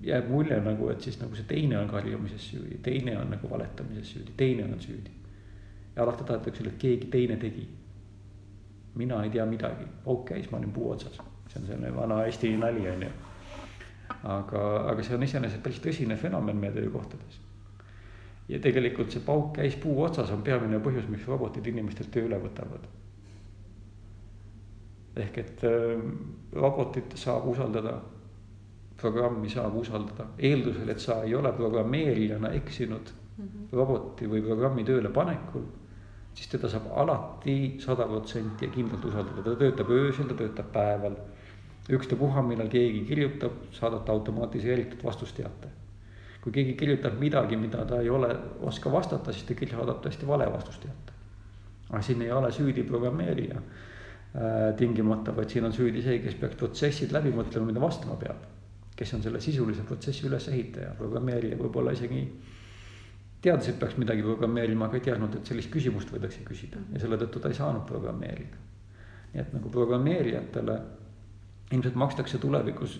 jääb mulje nagu, et siis nagu see teine on karjumises süüdi, teine on nagu valetamises süüdi, teine on süüdi. ja alati tahetakse et keegi teine tegi. Mina ei tea midagi, pauk käis, ma olin puu otsas, see on selline vana Eesti nali on ju. aga, aga see on iseenesest päris tõsine fenomen meie töökohtades. ja tegelikult see pauk käis puu otsas on peamine põhjus, miks robotid inimestelt töö üle võtavad ehk et äh, robotit saab usaldada, programmi saab usaldada, eeldusel, et sa ei ole programmeerijana eksinud mm -hmm. roboti või programmi tööle panekul. Siis teda saab alati sada protsenti ja kindlalt usaldada, ta töötab öösel, ta töötab päeval. ükstapuha, millal keegi kirjutab, saadab ta automatiseeritud vastusteate. kui keegi kirjutab midagi, mida ta ei ole, oska vastata, siis ta saadab tõesti vale vastusteate. aga siin ei ole süüdi programmeerija Äh, tingimata, vaid siin on süüdi see, kes peaks protsessid läbi mõtlema, mida vastama peab. kes on selle sisulise protsessi ülesehitaja, programmeerija võib-olla isegi teadis, et peaks midagi programmeerima, aga ei teadnud, et sellist küsimust võidakse küsida ja selle tõttu ta ei saanud programmeerida. nii et nagu programmeerijatele ilmselt makstakse tulevikus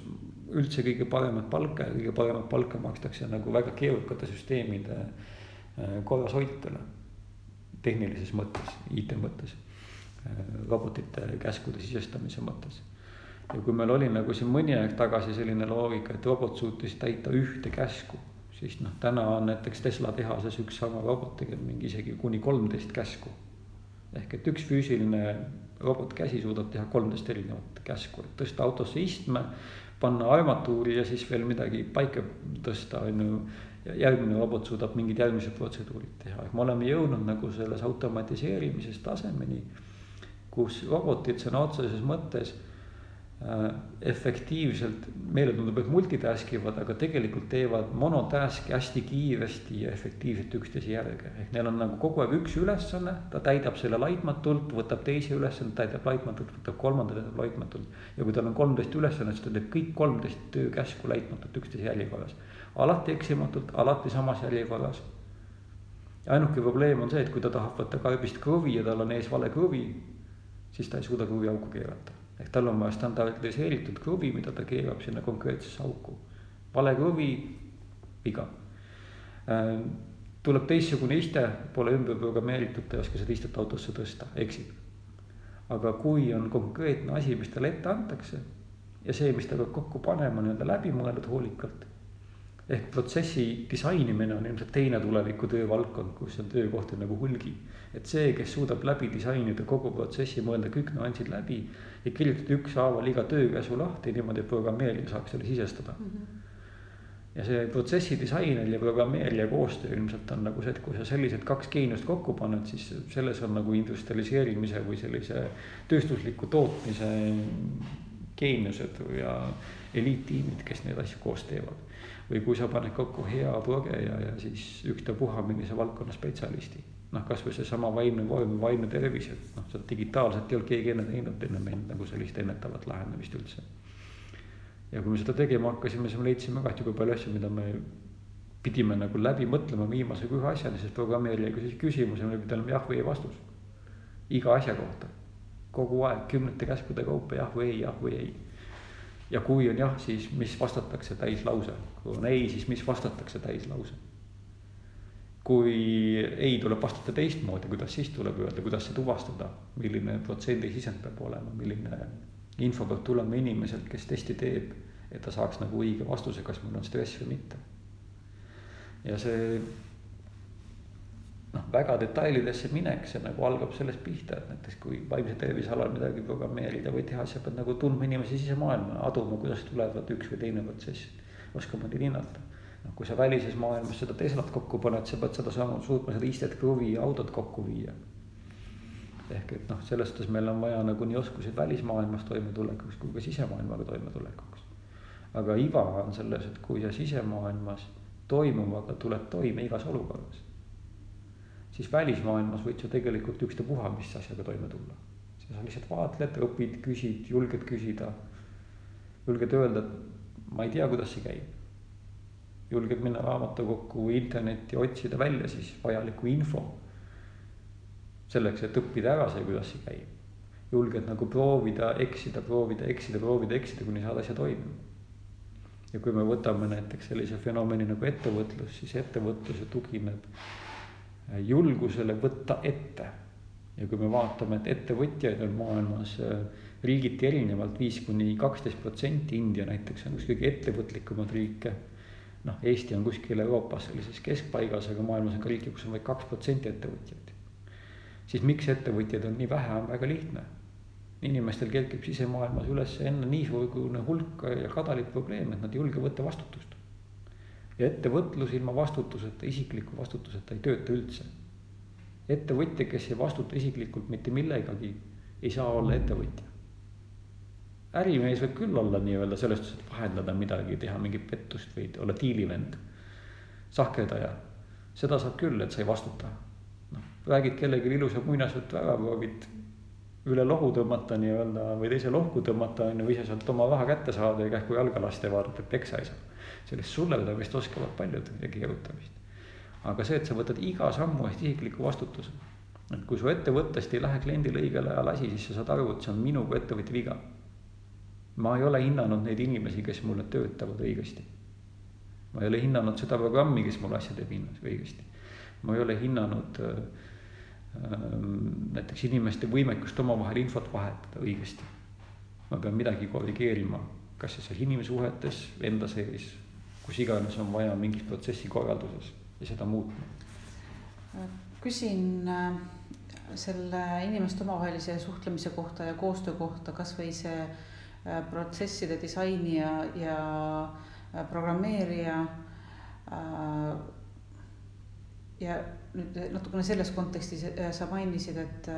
üldse kõige paremat palka ja kõige paremat palka makstakse nagu väga keerukate süsteemide äh, korrashoidjatele. tehnilises mõttes, IT mõttes robotite käskude sisestamise mõttes. ja kui meil oli nagu siin mõni aeg tagasi selline loogika, et robot suutis täita ühte käsku, siis noh, täna on näiteks Tesla tehases üks sama robot tegelikult mingi isegi kuni kolmteist käsku. ehk et üks füüsiline robotkäsi suudab teha kolmteist erinevat käsku, et tõsta autosse istme, panna armatuuri ja siis veel midagi paika tõsta, on ju. ja järgmine robot suudab mingid järgmised protseduurid teha, ehk me oleme jõudnud nagu selles automatiseerimises tasemeni kus robotid sõna otseses mõttes efektiivselt, meile tundub, et multitask ivad, aga tegelikult teevad monotask'i hästi kiiresti ja efektiivselt üksteise järge. ehk neil on nagu kogu aeg üks ülesanne, ta täidab selle laitmatult, võtab teise ülesande, täidab laitmatult, võtab kolmanda, täidab laitmatult. ja kui tal on kolmteist ülesannet, siis ta teeb kõik kolmteist töökäsku laitmatult üksteise järjekorras. alati eksimatult, alati samas järjekorras. ainuke probleem on see, et kui ta tahab võtta karbist kruvi ja tal on ees vale kruvi siis ta ei suuda kruviauku keerata. Ehk tal on vaja standardiseeritud kruvi, mida ta keerab sinna konkreetsesse auku. vale kruvi, viga. Äh, tuleb teistsugune iste, pole ümber programmeeritud, ta ei oska seda istet autosse tõsta, eksib. aga kui on konkreetne asi, mis talle ette antakse ja see, mis ta peab kokku panema nii-öelda läbimõeldud hoolikalt ehk protsessi disainimine on ilmselt teine tuleviku töövaldkond, kus on töökohti nagu hulgi. et see, kes suudab läbi disainida kogu protsessi, mõelda kõik nüansid läbi ja kirjutada ükshaaval iga töökäsu lahti niimoodi, et programmeerija saaks selle sisestada mm. -hmm. ja see protsessi disaineri ja programmeerija koostöö ilmselt on nagu see, et kui sa sellised kaks geeniust kokku paned, siis selles on nagu industrialiseerimise või sellise tööstusliku tootmise geeniused ja eliittiimid, kes neid asju koos teevad või kui sa paned kokku hea progeja ja siis ükstapuha millise valdkonna spetsialisti. noh, kasvõi seesama vaimne vorm, vaimne tervis, et noh, seda digitaalselt ei olnud keegi enne teinud enne meid nagu sellist ennetavat lähenemist üldse. ja kui me seda tegema hakkasime, siis me leidsime ka, et jube palju asju, mida me pidime nagu läbi mõtlema viimase ühe asjani, sest programmeerija küsis küsimuse, me pidime jah või ei vastus. iga asja kohta kogu aeg kümnete käskude kaupa jah või ei, jah või ei. Ja kui on jah, siis mis vastatakse täislause, kui on ei, siis mis vastatakse täislause. kui ei tuleb vastata teistmoodi, kuidas siis tuleb öelda, kuidas see tuvastada, milline protsendi sisend peab olema, milline info peab tulema inimeselt, kes testi teeb, et ta saaks nagu õige vastuse, kas mul on stress või mitte. ja see noh, väga detailidesse minek, see nagu algab sellest pihta, et näiteks kui vaimse tervise alal midagi programmeerida või teha, sa pead nagu tundma inimese sisemaailma, aduma, kuidas tulevad üks või teine protsess, oskama neid hinnata. noh, kui sa välises maailmas seda Teslat kokku paned, sa pead seda saama, suutma seda istet kruvi ja autot kokku viia. ehk et noh, selles suhtes meil on vaja nagu nii oskuseid välismaailmas toimetulekuks kui ka sisemaailmaga toimetulekuks. aga iva on selles, et kui sa sisemaailmas toimuvaga tuled toime igas olukorras siis välismaailmas võid sa tegelikult ükstapuha mis asjaga toime tulla. sa lihtsalt vaatled, õpid, küsid, julged küsida. julged öelda, et ma ei tea, kuidas see käib. julged minna raamatukokku internetti, otsida välja siis vajalikku info. selleks, et õppida ära see, kuidas see käib. julged nagu proovida, eksida, proovida, eksida, proovida, eksida, kuni saad asja toimima ja kui me võtame näiteks sellise fenomeni nagu ettevõtlus, siis ettevõtluse tugineb julgusele võtta ette. ja kui me vaatame, et ettevõtjaid on maailmas äh, riigiti erinevalt viis kuni kaksteist protsenti, India näiteks on üks kõige ettevõtlikumaid riike. noh, Eesti on kuskil Euroopas sellises keskpaigas, aga maailmas on ka riike, kus on vaid kaks protsenti ettevõtjaid. siis miks ettevõtjaid on nii vähe, on väga lihtne. inimestel kerkib sisemaailmas üles enne niisugune hulk ja kadalik probleem, et nad ei julge võtta vastutust ja ettevõtlus ilma vastutuseta, isikliku vastutuseta ei tööta üldse. ettevõtja, kes ei vastuta isiklikult mitte millegagi, ei saa olla ettevõtja. ärimees võib küll olla nii-öelda selles suhtes, et vahendada midagi, teha mingit pettust või olla diilivend, sahkerdaja. seda saab küll, et sa ei vastuta. noh, räägid kellelegi ilusa muinasjutu ära, proovid üle lohu tõmmata nii-öelda või teise lohku tõmmata on ju, ise sealt oma raha kätte saada ja kähku jalga lasta ja vaadata, et peksa ei saa sellest sulledamist oskavad paljud ja keerutamist. aga see, et sa võtad iga sammu eest isikliku vastutuse. et kui su ettevõttest ei lähe kliendile õigel ajal asi, siis sa saad aru, et see on minu kui ettevõtja viga. ma ei ole hinnanud neid inimesi, kes mulle töötavad õigesti. ma ei ole hinnanud seda programmi, kes mulle asja teeb õigesti. ma ei ole hinnanud äh, näiteks inimeste võimekust omavahel infot vahetada õigesti. ma pean midagi korrigeerima, kas siis inimsuhetes enda sees kus iganes on vaja mingis protsessi korralduses ja seda muutma. küsin äh, selle inimeste omavahelise suhtlemise kohta ja koostöö kohta, kasvõi see äh, protsesside disainija ja äh, programmeerija. ja nüüd natukene selles kontekstis sa mainisid, et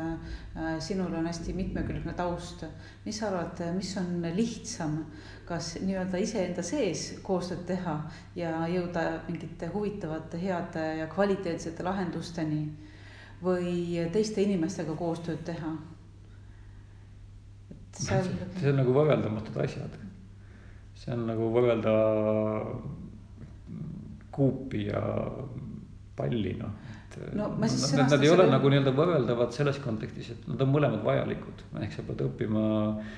sinul on hästi mitmekülgne taust. mis sa arvad, mis on lihtsam kas nii-öelda iseenda sees koostööd teha ja jõuda mingite huvitavate, heade ja kvaliteetsete lahendusteni või teiste inimestega koostööd teha. et seal. see on nagu võrreldamatud asjad. see on nagu võrrelda kuupi ja palli, noh no ma siis sõnastan. Nad ei ole nagu nii-öelda võrreldavad selles kontekstis, et nad on mõlemad vajalikud, ehk sa pead õppima äh,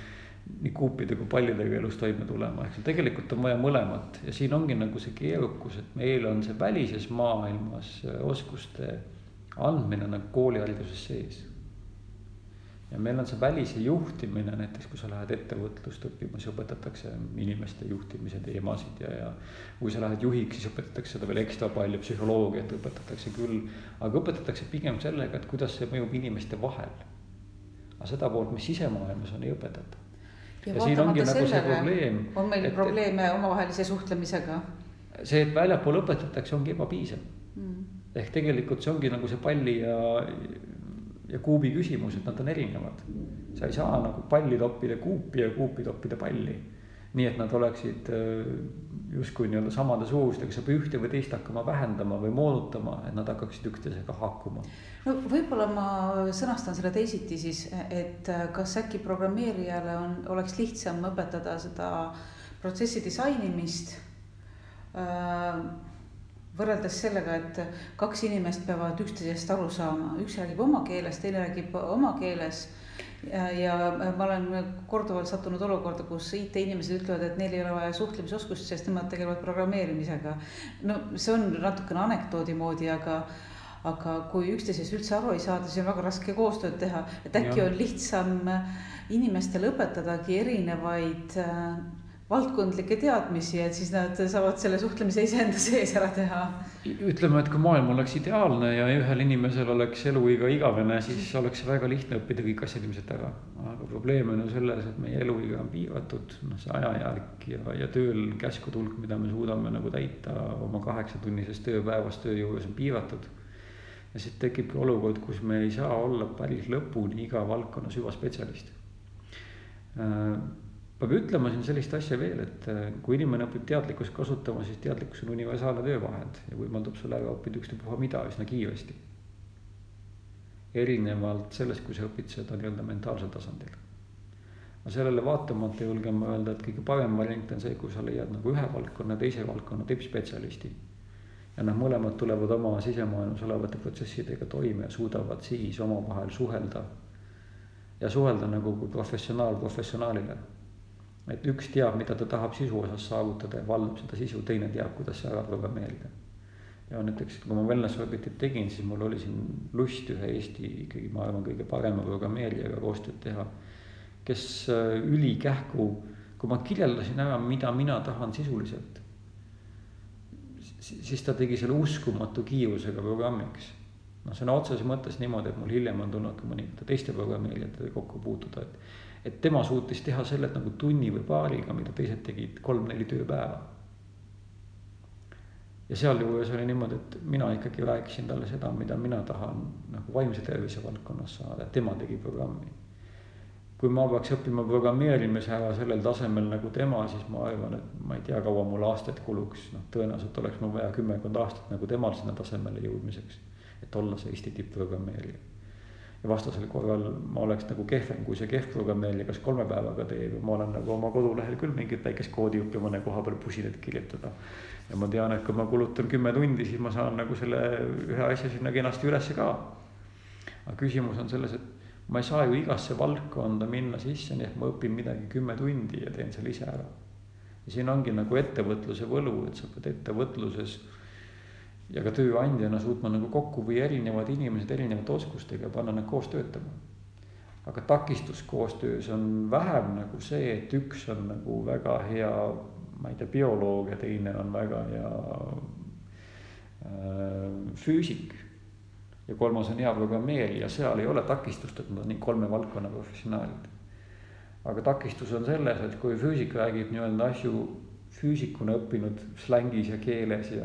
nii kuupide kui pallidega elus toime tulema, eks ju, tegelikult on vaja mõlemat ja siin ongi nagu see keerukus, et meil on see välises maailmas äh, oskuste andmine nagu koolihariduses sees. ja meil on see välise juhtimine, näiteks kui sa lähed ettevõtlust õppima, siis õpetatakse inimeste juhtimise teemasid ja, ja kui sa lähed juhiks, siis õpetatakse seda veel ekstra palju, psühholoogiat õpetatakse küll, aga õpetatakse pigem sellega, et kuidas see mõjub inimeste vahel. aga seda poolt, mis sisemaailmas on, ei õpetata ja, ja siin ongi nagu see probleem. on meil et, probleeme omavahelise suhtlemisega. see, et väljapoole õpetatakse, ongi ebapiisav mm.. ehk tegelikult see ongi nagu see palli ja, ja kuubi küsimus, et nad on erinevad. sa ei saa nagu palli toppida kuupi ja kuupi toppida palli. Nii et nad oleksid äh, justkui nii-öelda samade suurustega, sa pead ühte või teist hakkama vähendama või moonutama, et nad hakkaksid üksteisega haakuma no võib-olla ma sõnastan selle teisiti siis, et kas äkki programmeerijale on, oleks lihtsam õpetada seda protsessi disainimist äh, võrreldes sellega, et kaks inimest peavad üksteisest aru saama, üks räägib oma keeles, teine räägib oma keeles ja, ja ma olen korduvalt sattunud olukorda, kus IT-inimesed ütlevad, et neil ei ole vaja suhtlemisoskust, sest nemad tegelevad programmeerimisega. no see on natukene anekdoodi moodi, aga aga kui üksteisest üldse aru ei saada, siis on väga raske koostööd teha, et äkki ja. on lihtsam inimestele õpetadagi erinevaid äh, valdkondlikke teadmisi, et siis nad saavad selle suhtlemise iseenda sees ära teha. ütleme, et kui maailm oleks ideaalne ja ühel inimesel oleks eluiga igavene, siis oleks väga lihtne õppida kõik asjad ilmselt ära. aga probleem on ju selles, et meie eluiga on piiratud, noh, see ajajärk ja, ja tööl käskude hulk, mida me suudame nagu täita oma kaheksatunnisest tööpäevast töö juures on piiratud. ja siit tekibki olukord, kus me ei saa olla päris lõpuni iga valdkonna süvaspetsialist äh, peab ütlema siin sellist asja veel, et äh, kui inimene õpib teadlikkust kasutama, siis teadlikkus on universaalne töövahend ja võimaldab sul ära õppida ükstapuha mida üsna kiiresti. erinevalt sellest, kui sa õpid seda nii-öelda mentaalsel tasandil. aga sellele vaatamata julgen ma öelda, et kõige parem variant on see, kui sa leiad nagu ühe valdkonna, teise valdkonna tippspetsialisti. ja nad mõlemad tulevad oma sisemaailmas olevate protsessidega toime ja suudavad siis omavahel suhelda. ja suhelda nagu professionaal professionaalile et üks teab, mida ta tahab sisu osas saavutada ja valdab seda sisu, teine teab, kuidas see ära programmeerida. ja näiteks, kui ma Wellness Orbitit tegin, siis mul oli siin lust ühe Eesti ikkagi, ma arvan, kõige parema programmeerijaga koostööd teha, kes äh, ülikähku, kui ma kirjeldasin ära, mida mina tahan sisuliselt, siis ta tegi selle uskumatu kiirusega programmiks noh, sõna otseses mõttes niimoodi, et mul hiljem on tulnud ka mõningate teiste programmeerijatega kokku puutuda, et et tema suutis teha selle nagu tunni või paariga, mida teised tegid kolm-neli tööpäeva. ja sealjuures oli niimoodi, et mina ikkagi rääkisin talle seda, mida mina tahan nagu vaimse tervise valdkonnas saada, tema tegi programmi. kui ma peaks õppima programmeerimise ära sellel tasemel nagu tema, siis ma arvan, et ma ei tea, kaua mul aastaid kuluks, noh, tõenäoliselt oleks mul vaja kümmekond aastat nagu temal sinna tasemele jõudmiseks, et olla see Eesti tippprogrammeerija ja vastasel korral ma oleks nagu kehvem kui see kehv programmeerija, kas kolme päevaga teeb ja ma olen nagu oma kodulehel küll mingit väikest koodi õppima mõne koha peal pusinet kirjutada. ja ma tean, et kui ma kulutan kümme tundi, siis ma saan nagu selle ühe asja sinna kenasti ülesse ka. aga küsimus on selles, et ma ei saa ju igasse valdkonda minna sisse, nii et ma õpin midagi kümme tundi ja teen selle ise ära. ja siin ongi nagu ettevõtluse võlu, et sa pead ettevõtluses ja ka tööandjana suutma nagu kokku viia erinevad inimesed erinevate oskustega panna nad koos töötama. aga takistus koostöös on vähem nagu see, et üks on nagu väga hea, ma ei tea, bioloog ja teine on väga hea äh, füüsik. ja kolmas on hea programmeerija, seal ei ole takistust, et nad on nii kolme valdkonna professionaalid. aga takistus on selles, et kui füüsik räägib nii-öelda asju füüsikuna õppinud slängis ja keeles ja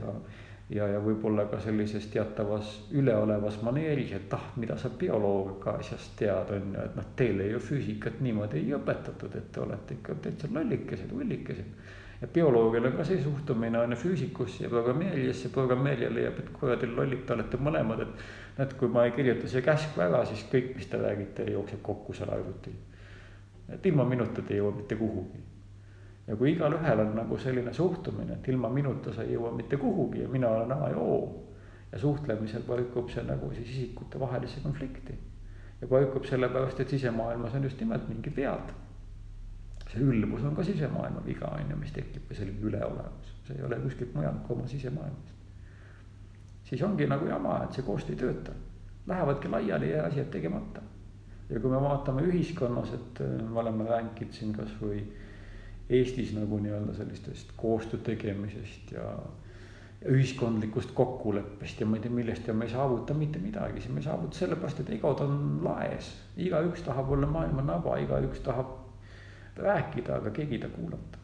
ja, ja võib-olla ka sellises teatavas üleolevas maneeris, et ah, mida sa bioloogia asjast tead, on ju, et noh, teile ju füüsikat niimoodi ei õpetatud, et te olete ikka täitsa lollikesed, ullikesed. ja bioloogil on ka see suhtumine on ju füüsikusse ja programmeerijasse, programmeerija leiab, et kuradi lollid te olete mõlemad, et. et kui ma ei kirjuta siia käsku ära, siis kõik, mis te räägite, jookseb kokku seal arvutil. et ilma minuta te ei jõua mitte kuhugi ja kui igalühel on nagu selline suhtumine, et ilma minuta sa ei jõua mitte kuhugi ja mina olen A ja O. ja suhtlemisel põrkub see nagu siis isikute vahelisse konflikti. ja põrkub sellepärast, et sisemaailmas on just nimelt mingid vead. see ülbus on ka sisemaailma viga, on ju, mis tekib või selline üleolevus, see ei ole kuskilt mujalt kui oma sisemaailmast. siis ongi nagu jama, et see koostöö ei tööta, lähevadki laiali ja asjad tegemata. ja kui me vaatame ühiskonnas, et me oleme rääkinud siin kasvõi Eestis nagu nii-öelda sellistest koostöö tegemisest ja, ühiskondlikust kokkuleppest ja ma ei tea, millest ja me ei saavuta mitte midagi, siis me ei saavuta sellepärast, et egod on laes. igaüks tahab olla maailma naba, igaüks tahab rääkida, aga keegi ei taha kuulata.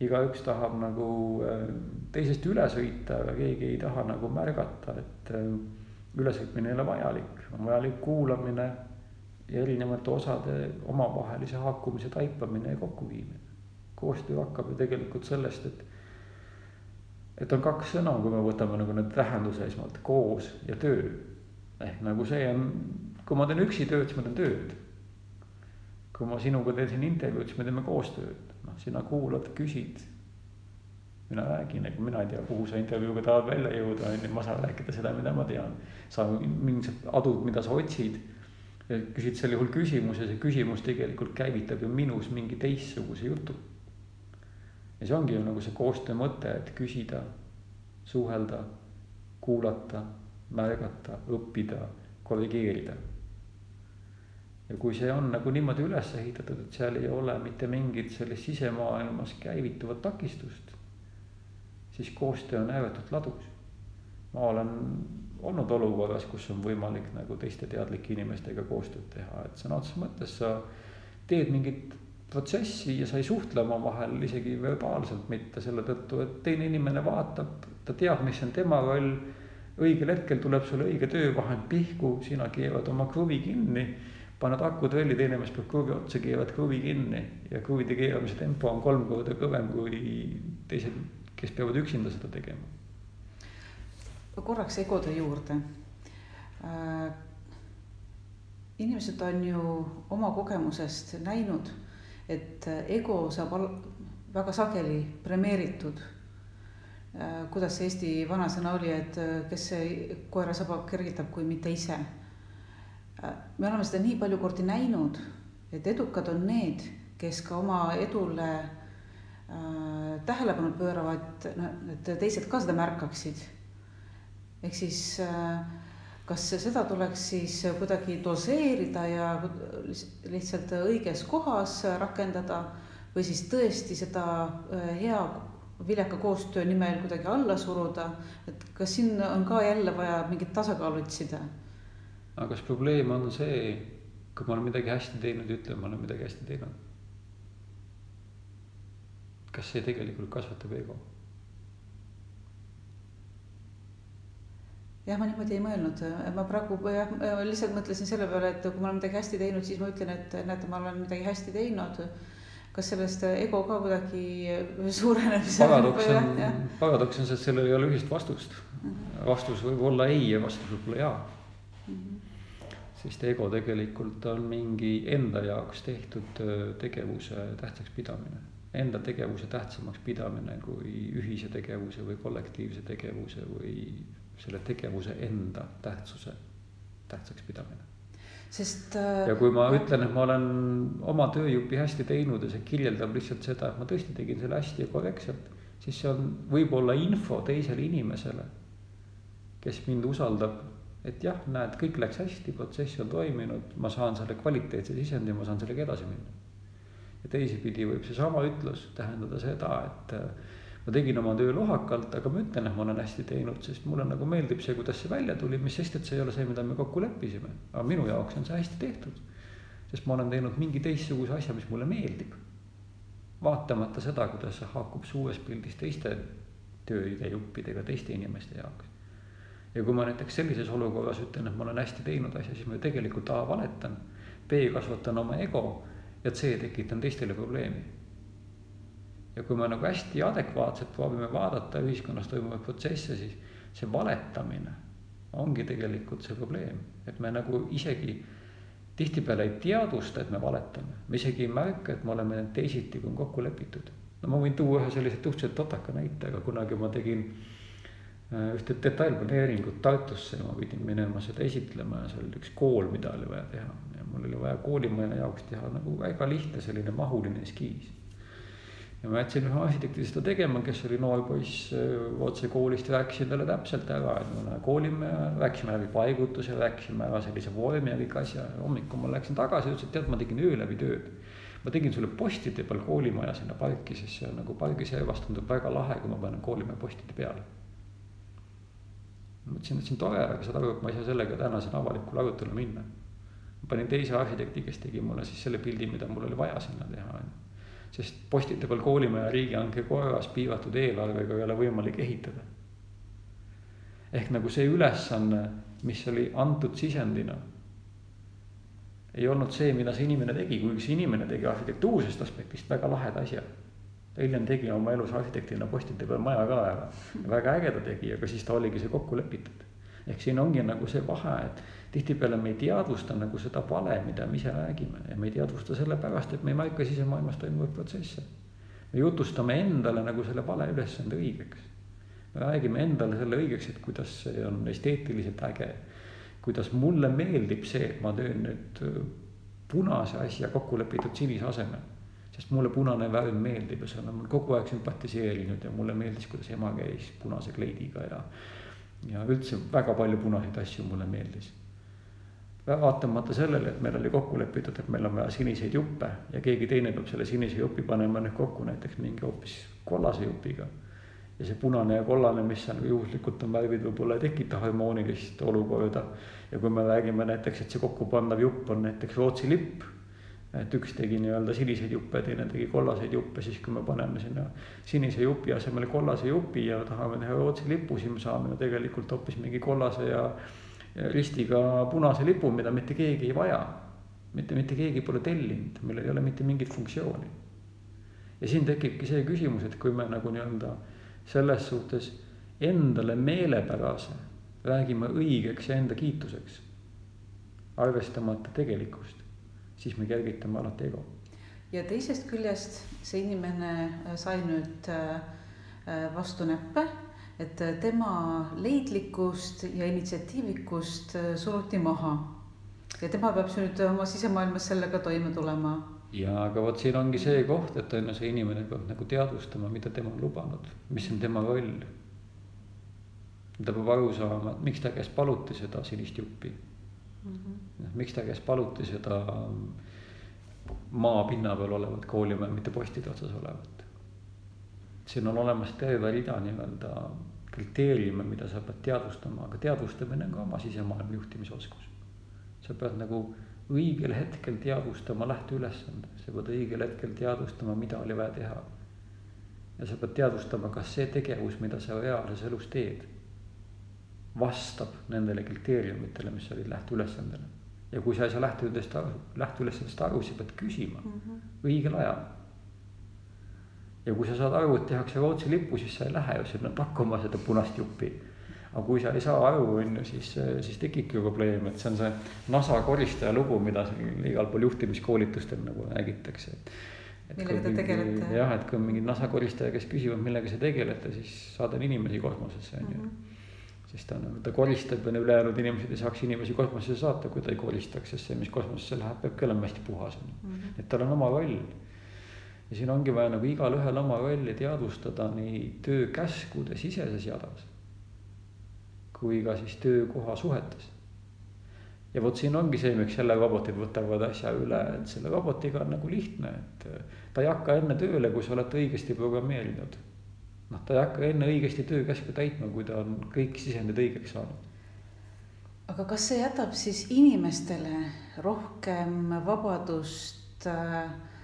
igaüks tahab nagu äh, teisest üle sõita, aga keegi ei taha nagu märgata, et äh, ülesõitmine ei ole vajalik, on vajalik kuulamine ja erinevate osade omavahelise haakumise taipamine ja kokkuviimine. koostöö hakkab ju tegelikult sellest, et, et on kaks sõna, kui me võtame nagu need tähenduse esmalt, koos ja töö. ehk nagu see on, kui ma teen üksi tööd, siis ma teen tööd. kui ma sinuga teen siin intervjuud, siis me teeme koostööd, noh, sina kuulad, küsid. mina räägin, ega mina ei tea, kuhu sa intervjuuga tahad välja jõuda, on ju, ma saan rääkida seda, mida ma tean. sa mind adud, mida sa otsid küsid sel juhul küsimuse, see küsimus tegelikult käivitab ju minus mingi teistsuguse jutu. ja see ongi ju nagu see koostöö mõte, et küsida, suhelda, kuulata, märgata, õppida, korrigeerida. ja kui see on nagu niimoodi üles ehitatud, et seal ei ole mitte mingit selles sisemaailmas käivituvat takistust, siis koostöö on ääretult ladus. ma olen olnud olukorras, kus on võimalik nagu teiste teadlike inimestega koostööd teha, et sõna otseses mõttes sa teed mingit protsessi ja sa ei suhtle omavahel isegi verbaalselt mitte selle tõttu, et teine inimene vaatab, ta teab, mis on tema roll. õigel hetkel tuleb sulle õige töövahend pihku, sina keerad oma kruvi kinni, paned välja, teine mees peab kruvi otsa, keerad kruvi kinni ja kruvide keeramise tempo on kolm korda kõvem kui teised, kes peavad üksinda seda tegema korraks egode juurde äh,. inimesed on ju oma kogemusest näinud, et ego saab väga sageli premeeritud äh,. kuidas see Eesti vanasõna oli, et kes see koera saba kergitab, kui mitte ise äh,. me oleme seda nii palju kordi näinud, et edukad on need, kes ka oma edule äh, tähelepanu pööravad, et teised ka seda märkaksid ehk siis äh, kas seda tuleks siis kuidagi doseerida ja lihtsalt õiges kohas rakendada või siis tõesti seda äh, hea viljaka koostöö nimel kuidagi alla suruda, et kas siin on ka jälle vaja mingit tasakaalu otsida? aga kas probleem on see, kui ma olen midagi hästi teinud ja ütlen, ma olen midagi hästi teinud? kas see tegelikult kasvatab ego? Jah, ma niimoodi ei mõelnud, ma praegu jah, lihtsalt mõtlesin selle peale, et kui ma olen midagi hästi teinud, siis ma ütlen, et näete, ma olen midagi hästi teinud. kas sellest ego ka kuidagi suureneb? paradoks on, paradoks on see, et sellel ei ole ühist vastust mm. -hmm. vastus võib olla ei ja vastus võib olla jaa mm. -hmm. sest ego tegelikult on mingi enda jaoks tehtud tegevuse tähtsaks pidamine enda tegevuse tähtsamaks pidamine kui ühise tegevuse või kollektiivse tegevuse või selle tegevuse enda tähtsuse tähtsaks pidamine. sest äh,. ja kui ma ütlen, et ma olen oma tööjupi hästi teinud ja see kirjeldab lihtsalt seda, et ma tõesti tegin selle hästi ja korrektselt, siis see on võib-olla info teisele inimesele, kes mind usaldab, et jah, näed, kõik läks hästi, protsess on toiminud, ma saan selle kvaliteetse sisendi, ma saan sellega edasi minna. ja teisipidi võib seesama ütlus tähendada seda, et ma tegin oma töö lohakalt, aga ma ütlen, et ma olen hästi teinud, sest mulle nagu meeldib see, kuidas see välja tuli, mis sest, et see ei ole see, mida me kokku leppisime. aga minu jaoks on see hästi tehtud. sest ma olen teinud mingi teistsuguse asja, mis mulle meeldib. vaatamata seda, kuidas see haakub suures pildis teiste tööidejuppidega, teiste inimeste jaoks. ja kui ma näiteks sellises olukorras ütlen, et ma olen hästi teinud asja, siis ma ju tegelikult A valetan, B kasvatan oma ego ja C tekitan teistele probleemi ja kui me nagu hästi adekvaatselt proovime vaadata ühiskonnas toimuvaid protsesse, siis see valetamine ongi tegelikult see probleem, et me nagu isegi tihtipeale ei teadvusta, et me valetame, me isegi ei märka, et me oleme teisiti, kui on kokku lepitud. no ma võin tuua ühe sellise suhteliselt totaka näite, aga kunagi ma tegin äh, ühte detailplaneeringut Tartusse ja ma pidin minema seda esitlema ja seal oli üks kool, mida oli vaja teha. Ja mul oli vaja koolimaja jaoks teha nagu väga lihtne selline mahuline eskiis ja ma jätsin ühe arhitekti seda tegema, kes oli noor poiss otse koolist, rääkisin talle täpselt ära, et me läheme koolimaja, rääkisime läbi paigutuse, rääkisime ära sellise vormi ja kõik asja. hommikul ma läksin tagasi, ütles, et tead, ma tegin öö läbi tööd. ma tegin sulle postide peal koolimaja sinna parki, sest see on nagu pargiservas tundub väga lahe, kui ma panen koolimaja postide peale. mõtlesin, et see on tore, aga saad aru, et ma ei saa sellega täna siin avalikule arutelule minna. ma panin teise arhitekti, kes tegi mulle siis selle pildi, mida mul oli vaja sinna teha, on ju sest postide peal koolimaja riigihanke korras piiratud eelarvega ei ole võimalik ehitada. ehk nagu see ülesanne, mis oli antud sisendina, ei olnud see, mida see inimene tegi, kuigi see inimene tegi arhitektuursest aspektist väga laheda asja. ta hiljem tegi oma elus arhitektina postide peal maja ka ära, väga ägeda tegi, aga siis ta oligi see kokku lepitud. ehk siin ongi nagu see vahe, et tihtipeale me ei teadvusta nagu seda vale, mida me ise räägime ja me ei teadvusta sellepärast, et me ei märka sisemaailmas toimuvaid protsesse. me jutustame endale nagu selle vale ülesande õigeks. me räägime endale selle õigeks, et kuidas see on esteetiliselt äge. kuidas mulle meeldib see, et ma teen nüüd äh, punase asja kokku lepitud sinise asemel. sest mulle punane värv meeldib ja seda olen kogu aeg sümpatiseerinud ja mulle meeldis, kuidas ema käis punase kleidiga ja. ja üldse väga palju punaseid asju mulle meeldis vaatamata sellele, et meil oli kokku lepitud, et meil on vaja siniseid juppe ja keegi teine peab selle sinise jupi panema nüüd kokku näiteks mingi hoopis kollase jupiga. ja see punane ja kollane, mis seal juhuslikult on värvid, võib-olla ei tekita harmoonilist olukorda. ja kui me räägime näiteks, et see kokkupandav jupp on näiteks Rootsi lipp. et üks tegi nii-öelda siniseid juppe, teine tegi kollaseid juppe, siis kui me paneme sinna sinise jupi asemele kollase jupi ja tahame teha Rootsi lipu, siis me saame ju tegelikult hoopis mingi kollase ja ristiga punase lipu, mida mitte keegi ei vaja. mitte, mitte keegi pole tellinud, millel ei ole mitte mingit funktsiooni. ja siin tekibki see küsimus, et kui me nagu nii-öelda selles suhtes endale meelepärase räägime õigeks ja enda kiituseks, arvestamata tegelikkust, siis me kergitame alati ego. ja teisest küljest see inimene sai nüüd äh, vastu näppe et äh, tema leidlikkust ja initsiatiivikust äh, suruti maha. ja tema peab nüüd oma sisemaailmas sellega toime tulema. ja aga vot siin ongi see koht, et on ju see inimene peab nagu teadvustama, mida tema on lubanud, mis on tema roll. ta peab aru saama, et miks ta käest paluti seda sinist juppi mm. -hmm. miks ta käest paluti seda maapinna peal olevat koolimaja, mitte postide otsas olevat siin on olemas terve rida nii-öelda kriteeriume, mida sa pead teadvustama, aga teadvustamine on ka oma sisemaailma juhtimisoskus. sa pead nagu õigel hetkel teadvustama lähteülesande, sa pead õigel hetkel teadvustama, mida oli vaja teha. ja sa pead teadvustama, kas see tegevus, mida sa reaalses elus teed, vastab nendele kriteeriumitele, mis olid lähteülesandele. ja kui sa ei saa lähteülesandest aru, lähteülesandest aru, sa pead küsima mm -hmm. õigel ajal ja kui sa saad aru, et tehakse Rootsi lippu, siis sa ei lähe ju sinna pakkuma seda punast juppi. aga kui sa ei saa aru, on ju, siis, siis tekibki probleem, et see on see NASA koristaja lugu, mida siin igal pool juhtimiskoolitustel nagu räägitakse. millega te tegelete? jah, et kui on mingi NASA koristaja, kes küsivad, millega sa tegelete, siis saadan inimesi kosmosesse, on ju -hmm siis ta nagu, ta koristab ja ülejäänud inimesed ei saaks inimesi kosmosesse saata, kui ta ei koristaks, sest see, mis kosmosesse läheb, peabki olema hästi puhas on ju. Mhm. et tal on oma roll ja siin ongi vaja nagu igalühel oma rolli teadvustada nii töökäskude siseses jadas kui ka siis töökoha suhetes. ja vot siin ongi see, miks jälle robotid võtavad asja üle, et selle robotiga on nagu lihtne, et ta ei hakka enne tööle, kui sa oled õigesti programmeerinud. noh, ta ei hakka enne õigesti töökäsku täitma, kui ta on kõik sisendid õigeks saanud. aga kas see jätab siis inimestele rohkem vabadust äh, Äh,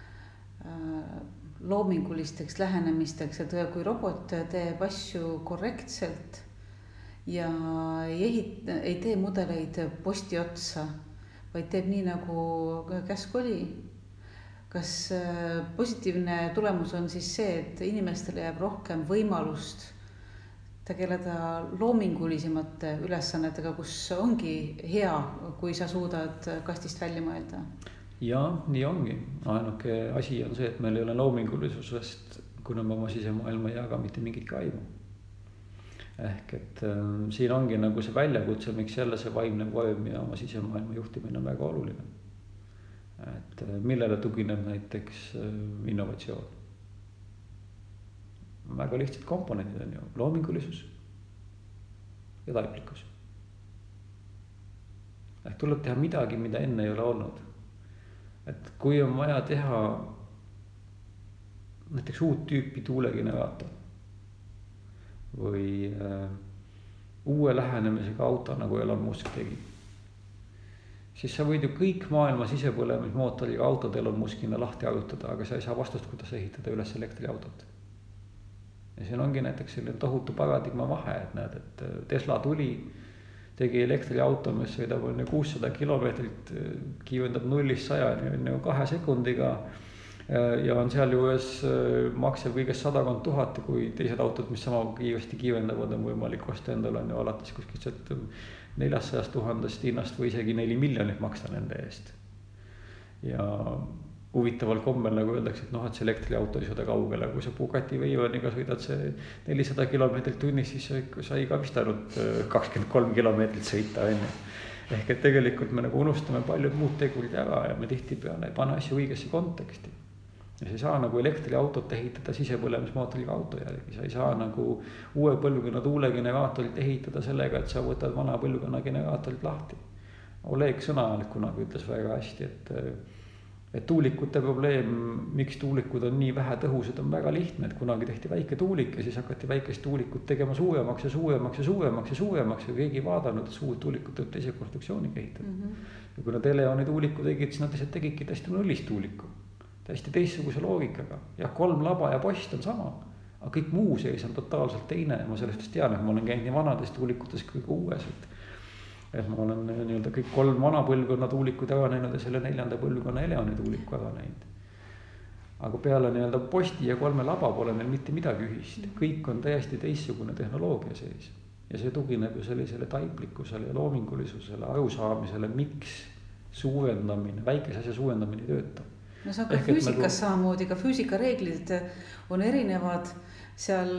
loomingulisteks lähenemisteks, et kui robot teeb asju korrektselt ja ei ehita, ei tee mudeleid posti otsa, vaid teeb nii, nagu käsk oli. kas äh, positiivne tulemus on siis see, et inimestele jääb rohkem võimalust tegeleda loomingulisemate ülesannetega, kus ongi hea, kui sa suudad kastist välja mõelda? Jaa, nii ongi, ainuke asi on see, et meil ei ole loomingulisusest, kuna me oma sisemaailma ei jaga mitte mingit aimu. ehk et äh, siin ongi nagu see väljakutse, miks jälle see vaimne vorm ja oma sisemaailma juhtimine on väga oluline. et äh, millele tugineb näiteks äh, innovatsioon? väga lihtsad komponendid on ju, loomingulisus ja taiplikkus. ehk tuleb teha midagi, mida enne ei ole olnud et kui on vaja teha näiteks uut tüüpi tuulegeneraator või äh, uue lähenemisega auto, nagu Elon Musk tegi, siis sa võid ju kõik maailma sisepõlemismootoriga autod Elon Muskina lahti arutada, aga sa ei saa vastust, kuidas ehitada üles elektriautot. ja siin ongi näiteks selline tohutu paradigma vahe, et näed, et Tesla tuli tegi elektriauto, mis sõidab on ju kuussada kilomeetrit, kiirendab nullist sajani on ju kahe sekundiga. ja on sealjuures äh, maksev kõigest sadakond tuhat, kui teised autod, mis sama kiiresti kiirendavad, on võimalik osta endale on ju alates kuskilt sealt neljasajast tuhandest hinnast või isegi neli miljonit maksta nende eest. ja huvitaval kombel nagu öeldakse, et noh, et see elektriauto ei sõida kaugele, kui sa Bugatti Veyroniga sõidad see nelisada kilomeetrit tunnis, siis sa ikka, sa ei ka vist ainult äh, kakskümmend kolm kilomeetrit sõita, on ju. ehk et tegelikult me nagu unustame paljud muud tegurid ära ja me tihtipeale ei pane asju õigesse konteksti. ja sa ei saa nagu elektriautot ehitada sisepõlemismootoriga auto järgi, sa ei saa nagu uue põlvkonna tuulegeneraatorit ehitada sellega, et sa võtad vana põlvkonna generaatorit lahti. Oleg Sõnalik kunagi ütles väga hästi, et et tuulikute probleem, miks tuulikud on nii vähetõhusad, on väga lihtne, et kunagi tehti väike tuulik ja siis hakati väikest tuulikut tegema suuremaks ja suuremaks ja suuremaks ja suuremaks ja keegi ei vaadanud, et suurt tuulikut tuleb teise konstruktsiooniga ehitada mm. -hmm. ja kui nad Eleoni tuuliku tegid, siis nad lihtsalt tegidki täiesti nullist tuuliku. täiesti teistsuguse loogikaga, jah, kolm laba ja post on sama, aga kõik muu sees on totaalselt teine ja ma sellest tean, et ma olen käinud nii vanades tuulikutes kui ka uues, et et ma olen nii-öelda kõik kolm vana põlvkonna tuulikud ära näinud ja selle neljanda põlvkonna Eleoni tuuliku ära näinud. aga peale nii-öelda posti ja kolme laba pole meil mitte midagi ühist, kõik on täiesti teistsugune tehnoloogia sees. ja see tugineb ju sellisele taiplikkusele ja loomingulisusele, arusaamisele, miks suurendamine, väikese asja suurendamine ei tööta. no see on ka Ehk, füüsikas nagu... samamoodi, ka füüsikareeglid on erinevad seal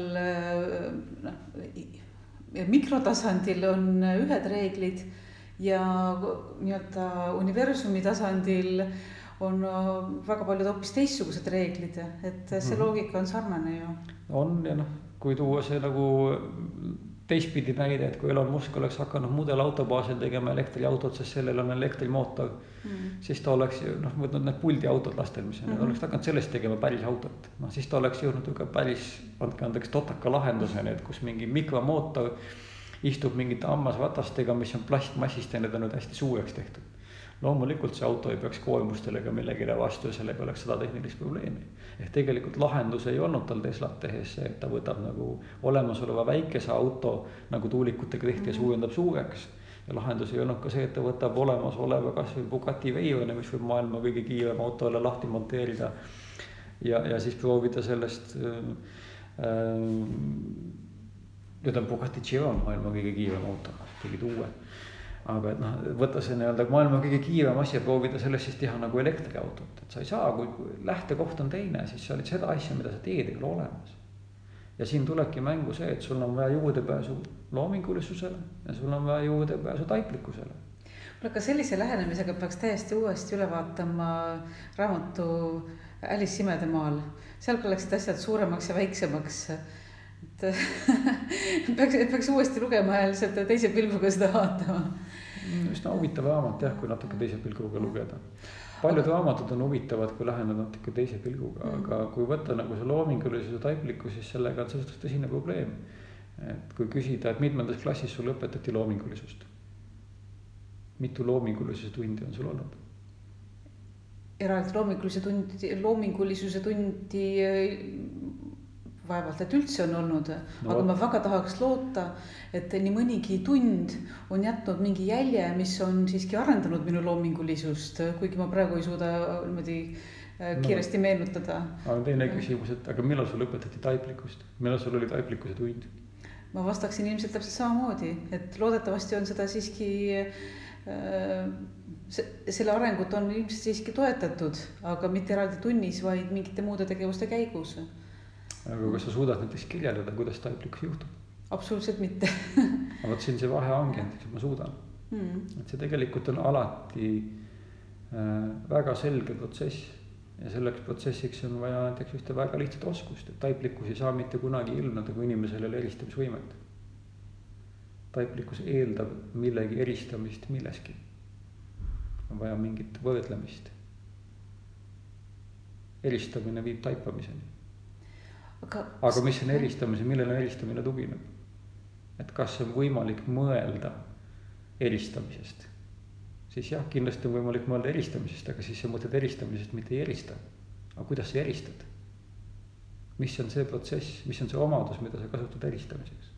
noh mikrotasandil on ühed reeglid ja nii-öelda universumi tasandil on väga paljud hoopis teistsugused reeglid, et see mm -hmm. loogika on sarnane ju. on ja noh, kui tuua see nagu teistpidi näide, et kui Elon Musk oleks hakanud mudelauto baasil tegema elektriautot, sest sellel on elektrimootor mm.. siis ta oleks ju noh, võtnud need puldiautod lastel, mis on mm, -hmm. oleks hakanud sellest tegema päris autot. noh, siis ta oleks jõudnud ju ka päris, andke andeks, totaka lahenduseni, et kus mingi mikromootor istub mingite hammasratastega, mis on plastmassist ja need on nüüd hästi suureks tehtud loomulikult see auto ei peaks koormustele ega millegile vastu ja sellega oleks sada tehnilist probleemi. ehk tegelikult lahendus ei olnud tal Teslat tehes see, et ta võtab nagu olemasoleva väikese auto, nagu tuulikutega tehti ja suurendab suureks. ja lahendus ei olnud ka see, et ta võtab olemasoleva kasvõi Bugatti Veyroni, mis võib maailma kõige kiirem auto olla lahti monteerida. ja, ja siis proovida sellest äh,. nüüd on Bugatti Chiron maailma kõige kiirem auto, tegid uue aga et noh, võtta see nii-öelda maailma kõige kiirem asi ja proovida sellest siis teha nagu elektriautot, et sa ei saa, kui, lähtekoht on teine, siis sa oled seda asja, mida sa teed, ei ole olemas. ja siin tulebki mängu see, et sul on vaja juurdepääsu loomingulisusele ja sul on vaja juurdepääsu taiplikkusele. kuule, aga sellise lähenemisega peaks täiesti uuesti üle vaatama raamatu Alice imedemaal, seal läksid asjad suuremaks ja väiksemaks et peaks, peaks uuesti lugema ja lihtsalt teise pilguga seda vaatama üsna huvitav raamat jah, kui natuke teise pilguga lugeda. paljud raamatud on huvitavad, kui läheneda natuke teise pilguga mm., aga kui võtta nagu see loomingulisus ja taiplikkus, siis sellega on selles suhtes tõsine probleem. et kui küsida, et mitmendas klassis sul õpetati loomingulisust? mitu loomingulisuse tundi on sul olnud? eraldi loomingulisuse tundi, loomingulisuse tundi vaevalt, et üldse on olnud no., aga ma väga tahaks loota, et nii mõnigi tund on jätnud mingi jälje, mis on siiski arendanud minu loomingulisust, kuigi ma praegu ei suuda niimoodi äh, kiiresti no. meenutada. aga teine küsimus, et aga millal sulle õpetati taiplikkust, millal sul oli taiplikkuse tund? ma vastaksin ilmselt täpselt samamoodi, et loodetavasti on seda siiski äh, selle arengut on ilmselt siiski toetatud, aga mitte eraldi tunnis, vaid mingite muude tegevuste käigus aga kas sa suudad näiteks kirjeldada, kuidas taiplikkus juhtub? absoluutselt mitte aga vot siin see vahe ongi, et ma suudan mm.. et see tegelikult on alati äh, väga selge protsess ja selleks protsessiks on vaja näiteks ühte väga lihtsat oskust, et taiplikkus ei saa mitte kunagi ilmneda, kui inimesel ei ole eristamisvõimet. taiplikkus eeldab millegi eristamist milleski. on vaja mingit võrdlemist. eristamine viib taipamiseni aga. aga mis on eristamise, millele eristamine tugineb? et kas on võimalik mõelda eristamisest? siis jah, kindlasti on võimalik mõelda eristamisest, aga siis sa mõtled eristamisest, mitte ei erista. aga kuidas sa eristad? mis on see protsess, mis on see omadus, mida sa kasutad eristamiseks?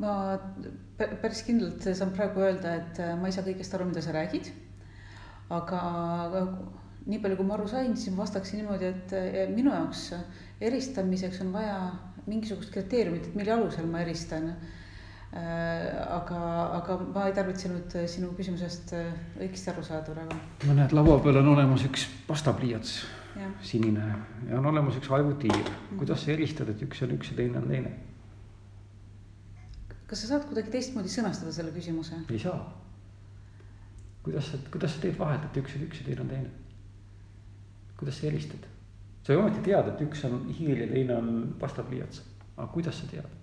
ma päris kindlalt saan praegu öelda, et ma ei saa kõigest aru, mida sa räägid. aga nii palju, kui ma aru sain, siis ma vastaksin niimoodi, et eh, minu jaoks eristamiseks on vaja mingisugust kriteeriumit, et mille alusel ma eristan. Eh, aga, aga ma ei tarvitsenud sinu küsimusest eh, õigesti aru saada praegu. no näed, laua peal on olemas üks pastapliiats, sinine ja on olemas üks vaevutiir. kuidas sa eristad, et üks on üks ja teine on teine? kas sa saad kuidagi teistmoodi sõnastada selle küsimuse? ei saa. kuidas sa, kuidas sa teed vahet, et üks on üks ja teine on teine? Kuidas sa eristad? sa ju ometi tead, et üks on hiir ja teine on pastapliiats, aga kuidas sa tead?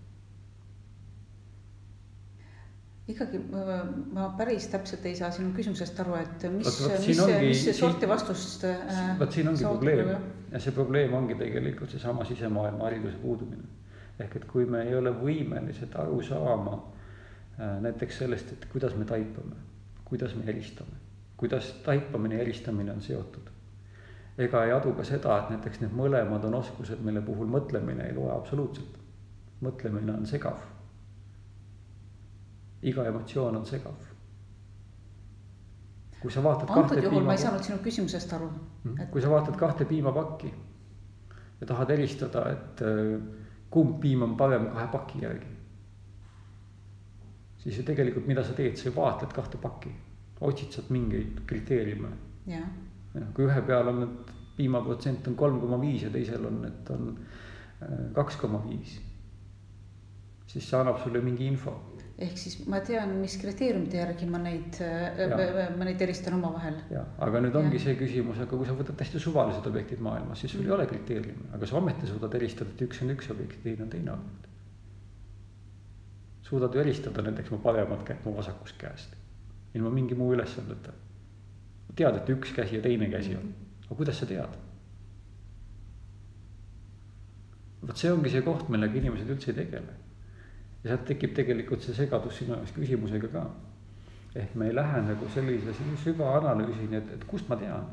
ikkagi ma päris täpselt ei saa sinu küsimusest aru, et mis, mis, mis sorti vastust äh,. vot siin ongi probleem ja see probleem ongi tegelikult seesama sisemaailma hariduse puudumine. ehk et kui me ei ole võimelised aru saama äh, näiteks sellest, et kuidas me taipame, kuidas me helistame, kuidas taipamine ja helistamine on seotud. Ega ei adu ka seda, et näiteks need mõlemad on oskused, mille puhul mõtlemine ei loe absoluutselt. mõtlemine on segav iga emotsioon on segav. kui sa vaatad. antud juhul ma ei saanud sinu küsimusest aru mm.. Et... kui sa vaatad kahte piimapakki ja tahad helistada, et äh, kumb piim on parem kahe paki järgi. siis ju tegelikult, mida sa teed, sa ju vaatled kahte pakki, otsid sealt mingeid kriteeriume. Kui ühe peal on, et piimaprotsent on kolm koma viis ja teisel on, et on äh, kaks koma viis, siis see annab sulle mingi info ehk siis ma tean, mis kriteeriumite järgi ma neid, ma neid eristan omavahel. ja, aga nüüd ongi ja. see küsimus, aga kui sa võtad hästi suvalised objektid maailmas, siis sul mm. ei ole kriteeriumi, aga sa ometi suudad eristada, et üks on üks objekt, teine on teine objekt. suudad ju eristada näiteks mu paremat kätt mu vasakust käest, ilma mingi muu ülesandeta. Tead, et üks käsi ja teine käsi on, aga kuidas sa tead? vot see ongi see koht, millega inimesed üldse ei tegele ja sealt tekib tegelikult see segadus sinu jaoks küsimusega ka. ehk me ei lähe nagu sellise süvaanalüüsini, et, et kust ma tean.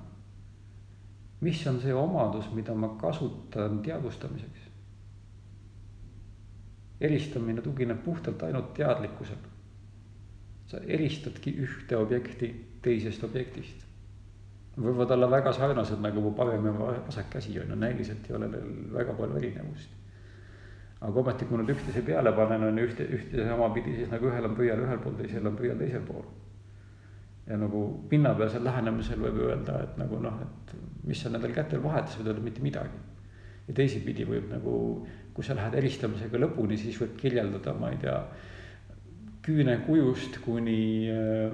mis on see omadus, mida ma kasutan teadvustamiseks? eristamine tugineb puhtalt ainult teadlikkusele. sa eristadki ühte objekti teisest objektist. Võivad olla väga sarnased nagu mu parem ja vasak käsi on ju, näiliselt ei ole neil väga palju erinevust aga ometi, kui nad üksteise peale panen, on ühte, ühte sama pidi, siis nagu ühel on pöial ühel pool, teisel on pöial teisel pool. ja nagu pinnapealsel lähenemisel võib öelda, et nagu noh, et mis on nendel kätel vahet, siis võib öelda mitte midagi. ja teisipidi võib nagu, kui sa lähed helistamisega lõpuni, siis võib kirjeldada, ma ei tea, küünekujust kuni äh,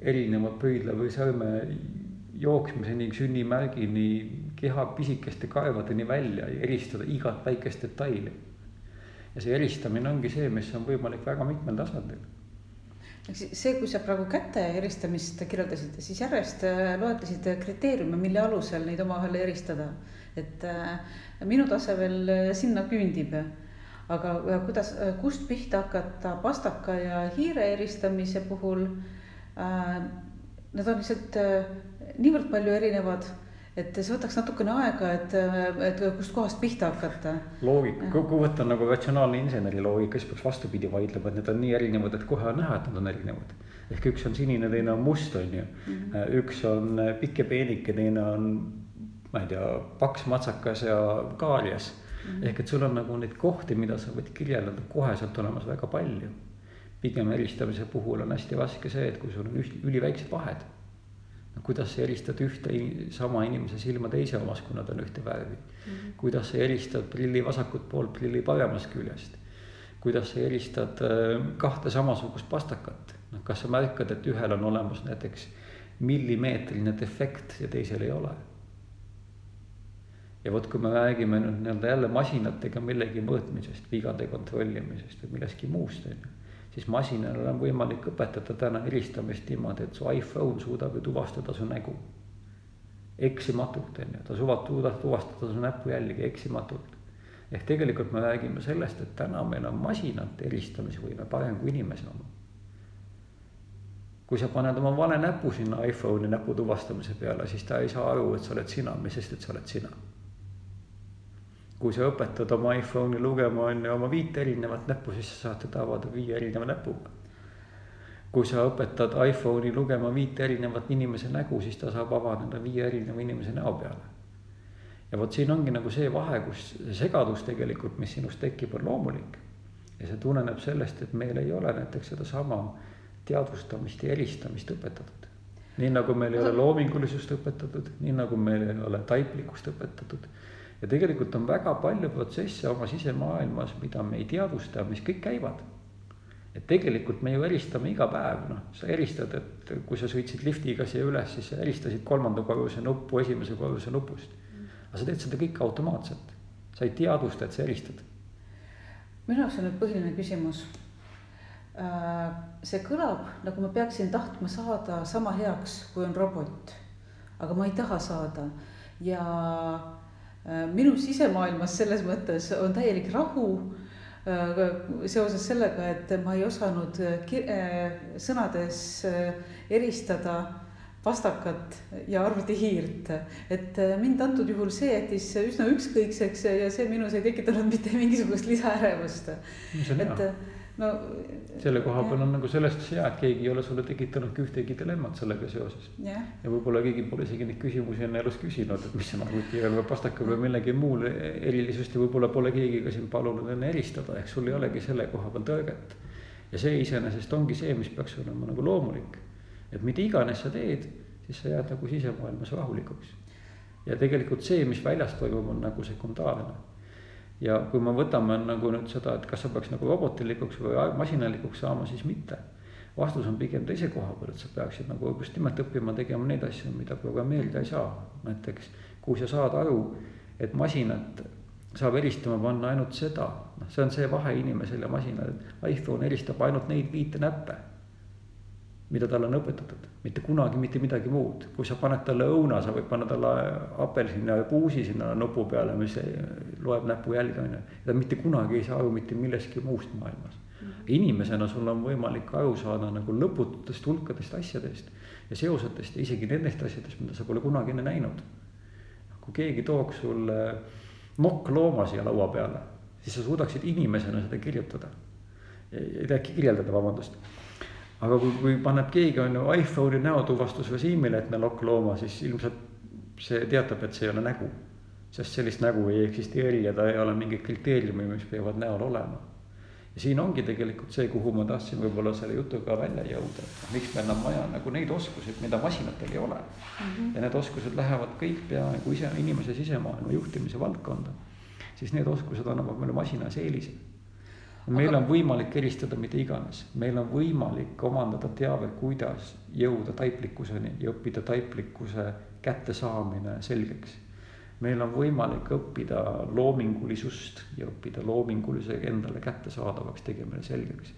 erineva pöidla või sõrme jooksmiseni, sünnimärgini, keha pisikeste kaevadeni välja ja eristada igat väikest detaili. ja see eristamine ongi see, mis on võimalik väga mitmel tasandil. see, kui sa praegu käte eristamist kirjeldasid, siis järjest äh, loetlesid kriteeriume, mille alusel neid omavahel eristada. et äh, minu tase veel äh, sinna küündib aga kuidas, kust pihta hakata pastaka ja hiire eristamise puhul? Nad on lihtsalt niivõrd palju erinevad, et see võtaks natukene aega, et, et kustkohast pihta hakata. loogika, kui võtta nagu ratsionaalne inseneri loogika, siis peaks vastupidi vaidlema, et need on nii erinevad, et kohe on näha, et nad on erinevad. ehk üks on sinine, teine on must, on ju mm. -hmm. üks on pikk ja peenike, teine on, ma ei tea, paks, matsakas ja kaarjas mm. -hmm. ehk et sul on nagu neid kohti, mida sa võid kirjeldada koheselt olemas väga palju. Pigem helistamise puhul on hästi raske see, et kui sul on üht, üliväiksed vahed kuidas sa eristad ühte sama inimese silma teise omast, kui nad on ühte värvi mm. -hmm. kuidas sa eristad prilli vasakut poolt prilli paremast küljest. kuidas sa eristad äh, kahte samasugust pastakat, noh, kas sa märkad, et ühel on olemas näiteks millimeetrine defekt ja teisel ei ole. ja vot, kui me räägime nüüd nii-öelda jälle masinatega millegi mõõtmisest, vigade kontrollimisest või millestki muust, on ju siis masinal on võimalik õpetada täna helistamist niimoodi, et su iPhone suudab ju tuvastada su nägu. eksimatult on ju, ta suudab tuvastada su näppu jällegi eksimatult. ehk tegelikult me räägime sellest, et täna meil on masinate helistamisvõime parem kui inimese oma. kui sa paned oma vale näpu sinna iPhone'i näpu tuvastamise peale, siis ta ei saa aru, et sa oled sina, mis sest, et sa oled sina kui sa õpetad oma iPhone'i lugema on ju oma viite erinevat näppu, siis sa saad teda avada viie erineva näpuga. kui sa õpetad iPhone'i lugema viite erinevat inimese nägu, siis ta saab avaneda viie erineva inimese näo peale. ja vot siin ongi nagu see vahe, kus see segadus tegelikult, mis sinust tekib, on loomulik. ja see tuleneb sellest, et meil ei ole näiteks sedasama teadvustamist ja eristamist õpetatud. nii nagu meil ei ole loomingulisust õpetatud, nii nagu meil ei ole taiplikkust õpetatud ja tegelikult on väga palju protsesse oma sisemaailmas, mida me ei teadvusta, mis kõik käivad. et tegelikult me ju helistame iga päev, noh, sa helistad, et kui sa sõitsid liftiga siia üles, siis sa helistasid kolmanda korruse nuppu esimese korruse nupust. aga sa teed seda kõike automaatselt, sa ei teadvusta, et sa helistad. minu jaoks on nüüd põhiline küsimus. Äh, see kõlab nagu ma peaksin tahtma saada sama heaks, kui on robot, aga ma ei taha saada ja minu sisemaailmas selles mõttes on täielik rahu äh, seoses sellega, et ma ei osanud äh, sõnades eristada pastakat ja arvutihiirt. et mind antud juhul see jättis üsna ükskõikseks ja see minus ei tekitanud mitte mingisugust lisaärevust. et no. selle koha peal on nagu sellest hea, et keegi ei ole sulle tekitanud ühtegi dilemmat sellega seoses. ja võib-olla keegi pole isegi neid küsimusi enne elus küsinud, et mis on arvutiga või pastakaga või millegi muul erilisust ja võib-olla pole keegi ka sind palunud enne eristada, ehk sul ei olegi selle koha peal tõrget. ja see iseenesest ongi see, mis peaks olema nagu loomulik. et mida iganes sa teed, siis sa jääd nagu sisemaailmas rahulikuks. ja tegelikult see, mis väljas toimub, on nagu sekundaarne ja kui me võtame nagu nüüd seda, et kas sa peaks nagu robotilikuks või masinalikuks saama, siis mitte. vastus on pigem teise koha peal, et sa peaksid nagu just nimelt õppima tegema neid asju, mida programmeerida ei saa. näiteks kui sa saad aru, et masinat saab helistama panna ainult seda, noh, see on see vahe inimesel ja masinal, et iPhone helistab ainult neid viite näppe mida talle on õpetatud, mitte kunagi mitte midagi muud. kui sa paned talle õuna, sa võid panna talle apelsini ja kuusi sinna nupu peale, mis loeb näpujälge, on ju. ta mitte kunagi ei saa aru mitte millestki muust maailmas. inimesena sul on võimalik aru saada nagu lõpututest hulkadest asjadest ja seosetest ja isegi nendest asjadest, mida sa pole kunagi enne näinud. kui keegi tooks sulle nokklooma siia laua peale, siis sa suudaksid inimesena seda kirjutada. kirjeldada, vabandust aga kui, kui paneb keegi on ju iPhone'i näotuvastusrežiimile, et me lokklooma, siis ilmselt see teatab, et see ei ole nägu. sest sellist nägu ei eksisteeri ja ta ei ole mingi kriteeriumi, mis peavad näol olema. ja siin ongi tegelikult see, kuhu ma tahtsin võib-olla selle jutuga välja jõuda, et miks meil on vaja nagu neid oskusi, mida masinatel ei ole mm. -hmm. ja need oskused lähevad kõik peaaegu ise inimese sisemaailma juhtimise valdkonda. siis need oskused annavad meile masinas eelise meil on võimalik eristada mida iganes, meil on võimalik omandada teave, kuidas jõuda taiplikkuseni ja õppida taiplikkuse kättesaamine selgeks. meil on võimalik õppida loomingulisust ja õppida loomingulise endale kättesaadavaks tegemine selgeks.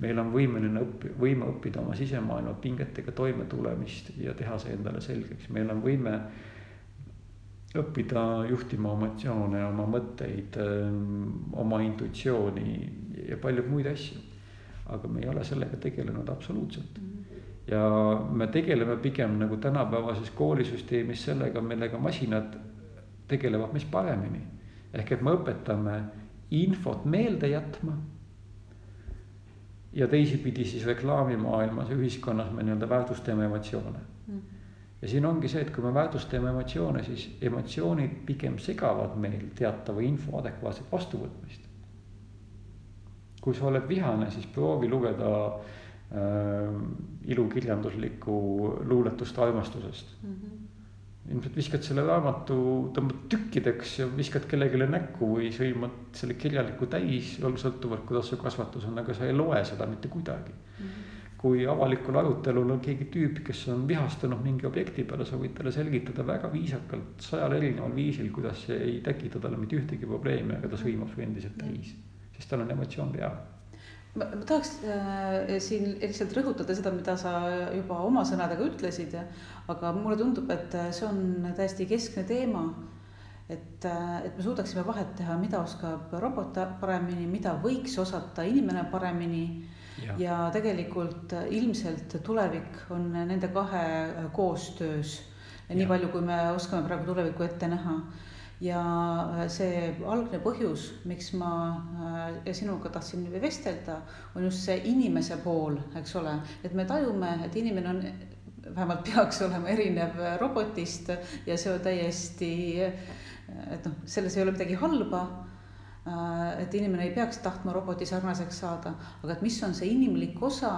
meil on võimeline õppi-, võime õppida oma sisemaailma pingetega toimetulemist ja teha see endale selgeks, meil on võime õppida juhtima emotsioone, oma mõtteid, oma intuitsiooni ja palju muid asju. aga me ei ole sellega tegelenud absoluutselt. ja me tegeleme pigem nagu tänapäevases koolisüsteemis sellega, millega masinad tegelevad meist paremini. ehk et me õpetame infot meelde jätma. ja teisipidi siis reklaamimaailmas ja ühiskonnas me nii-öelda väärtustame emotsioone mm. ja siin ongi see, et kui me väärtustame emotsioone, siis emotsioonid pigem segavad meil teatava info adekvaatset vastuvõtmist kui sa oled vihane, siis proovi lugeda äh, ilukirjanduslikku luuletust armastusest mm. -hmm ilmselt viskad selle raamatu, tõmbad tükkideks ja viskad kellelegi näkku või sõimad selle kirjaliku täis, sõltuvalt kuidas su kasvatus on, aga sa ei loe seda mitte kuidagi mm. -hmm. kui avalikul arutelul on keegi tüüp, kes on vihastunud mingi objekti peale, sa võid talle selgitada väga viisakalt sajal erineval viisil, kuidas see ei tekita talle mitte ühtegi probleemi, aga ta sõimab su endiselt täis mm. -hmm siis tal on emotsioon peal ma, ma tahaks äh, siin lihtsalt rõhutada seda, mida sa juba oma sõnadega ütlesid, aga mulle tundub, et see on täiesti keskne teema. et, äh, et me suudaksime vahet teha, mida oskab robot paremini, mida võiks osata inimene paremini. Ja. ja tegelikult ilmselt tulevik on nende kahe koostöös. nii palju, kui me oskame praegu tulevikku ette näha ja äh, see algne põhjus, miks ma äh, sinuga tahtsin vestelda, on just see inimese pool, eks ole, et me tajume, et inimene on, vähemalt peaks olema erinev robotist ja see on täiesti, et noh, selles ei ole midagi halba. Äh, et inimene ei peaks tahtma roboti sarnaseks saada, aga et mis on see inimlik osa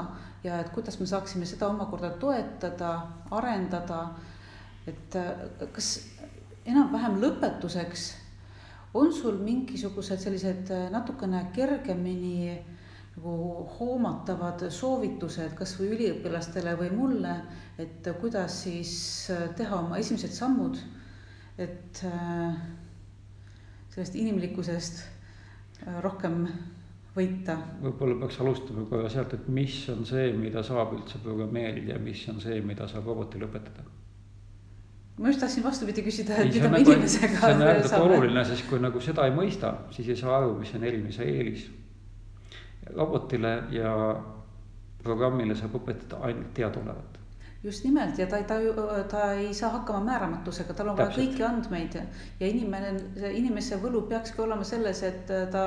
ja et kuidas me saaksime seda omakorda toetada, arendada. et kas enam-vähem lõpetuseks on sul mingisugused sellised natukene kergemini nagu hoomatavad soovitused kasvõi üliõpilastele või mulle, et kuidas siis teha oma esimesed sammud, et äh, sellest inimlikkusest äh, rohkem võita. võib-olla peaks alustama kohe sealt, et mis on see, mida saab üldse programmeerida ja mis on see, mida saab robotile õpetada. Ma just tahtsin vastupidi küsida, et mida me nagu, inimesega. see on ääretult oluline, sest kui nagu seda ei mõista, siis ei saa aru, mis on erinev, see eelis. robotile ja programmile saab õpetada ainult teadaolevat just nimelt ja ta, ta, ta ei saa hakkama määramatusega, tal on vaja kõiki andmeid ja inimene, inimese võlu peakski olema selles, et ta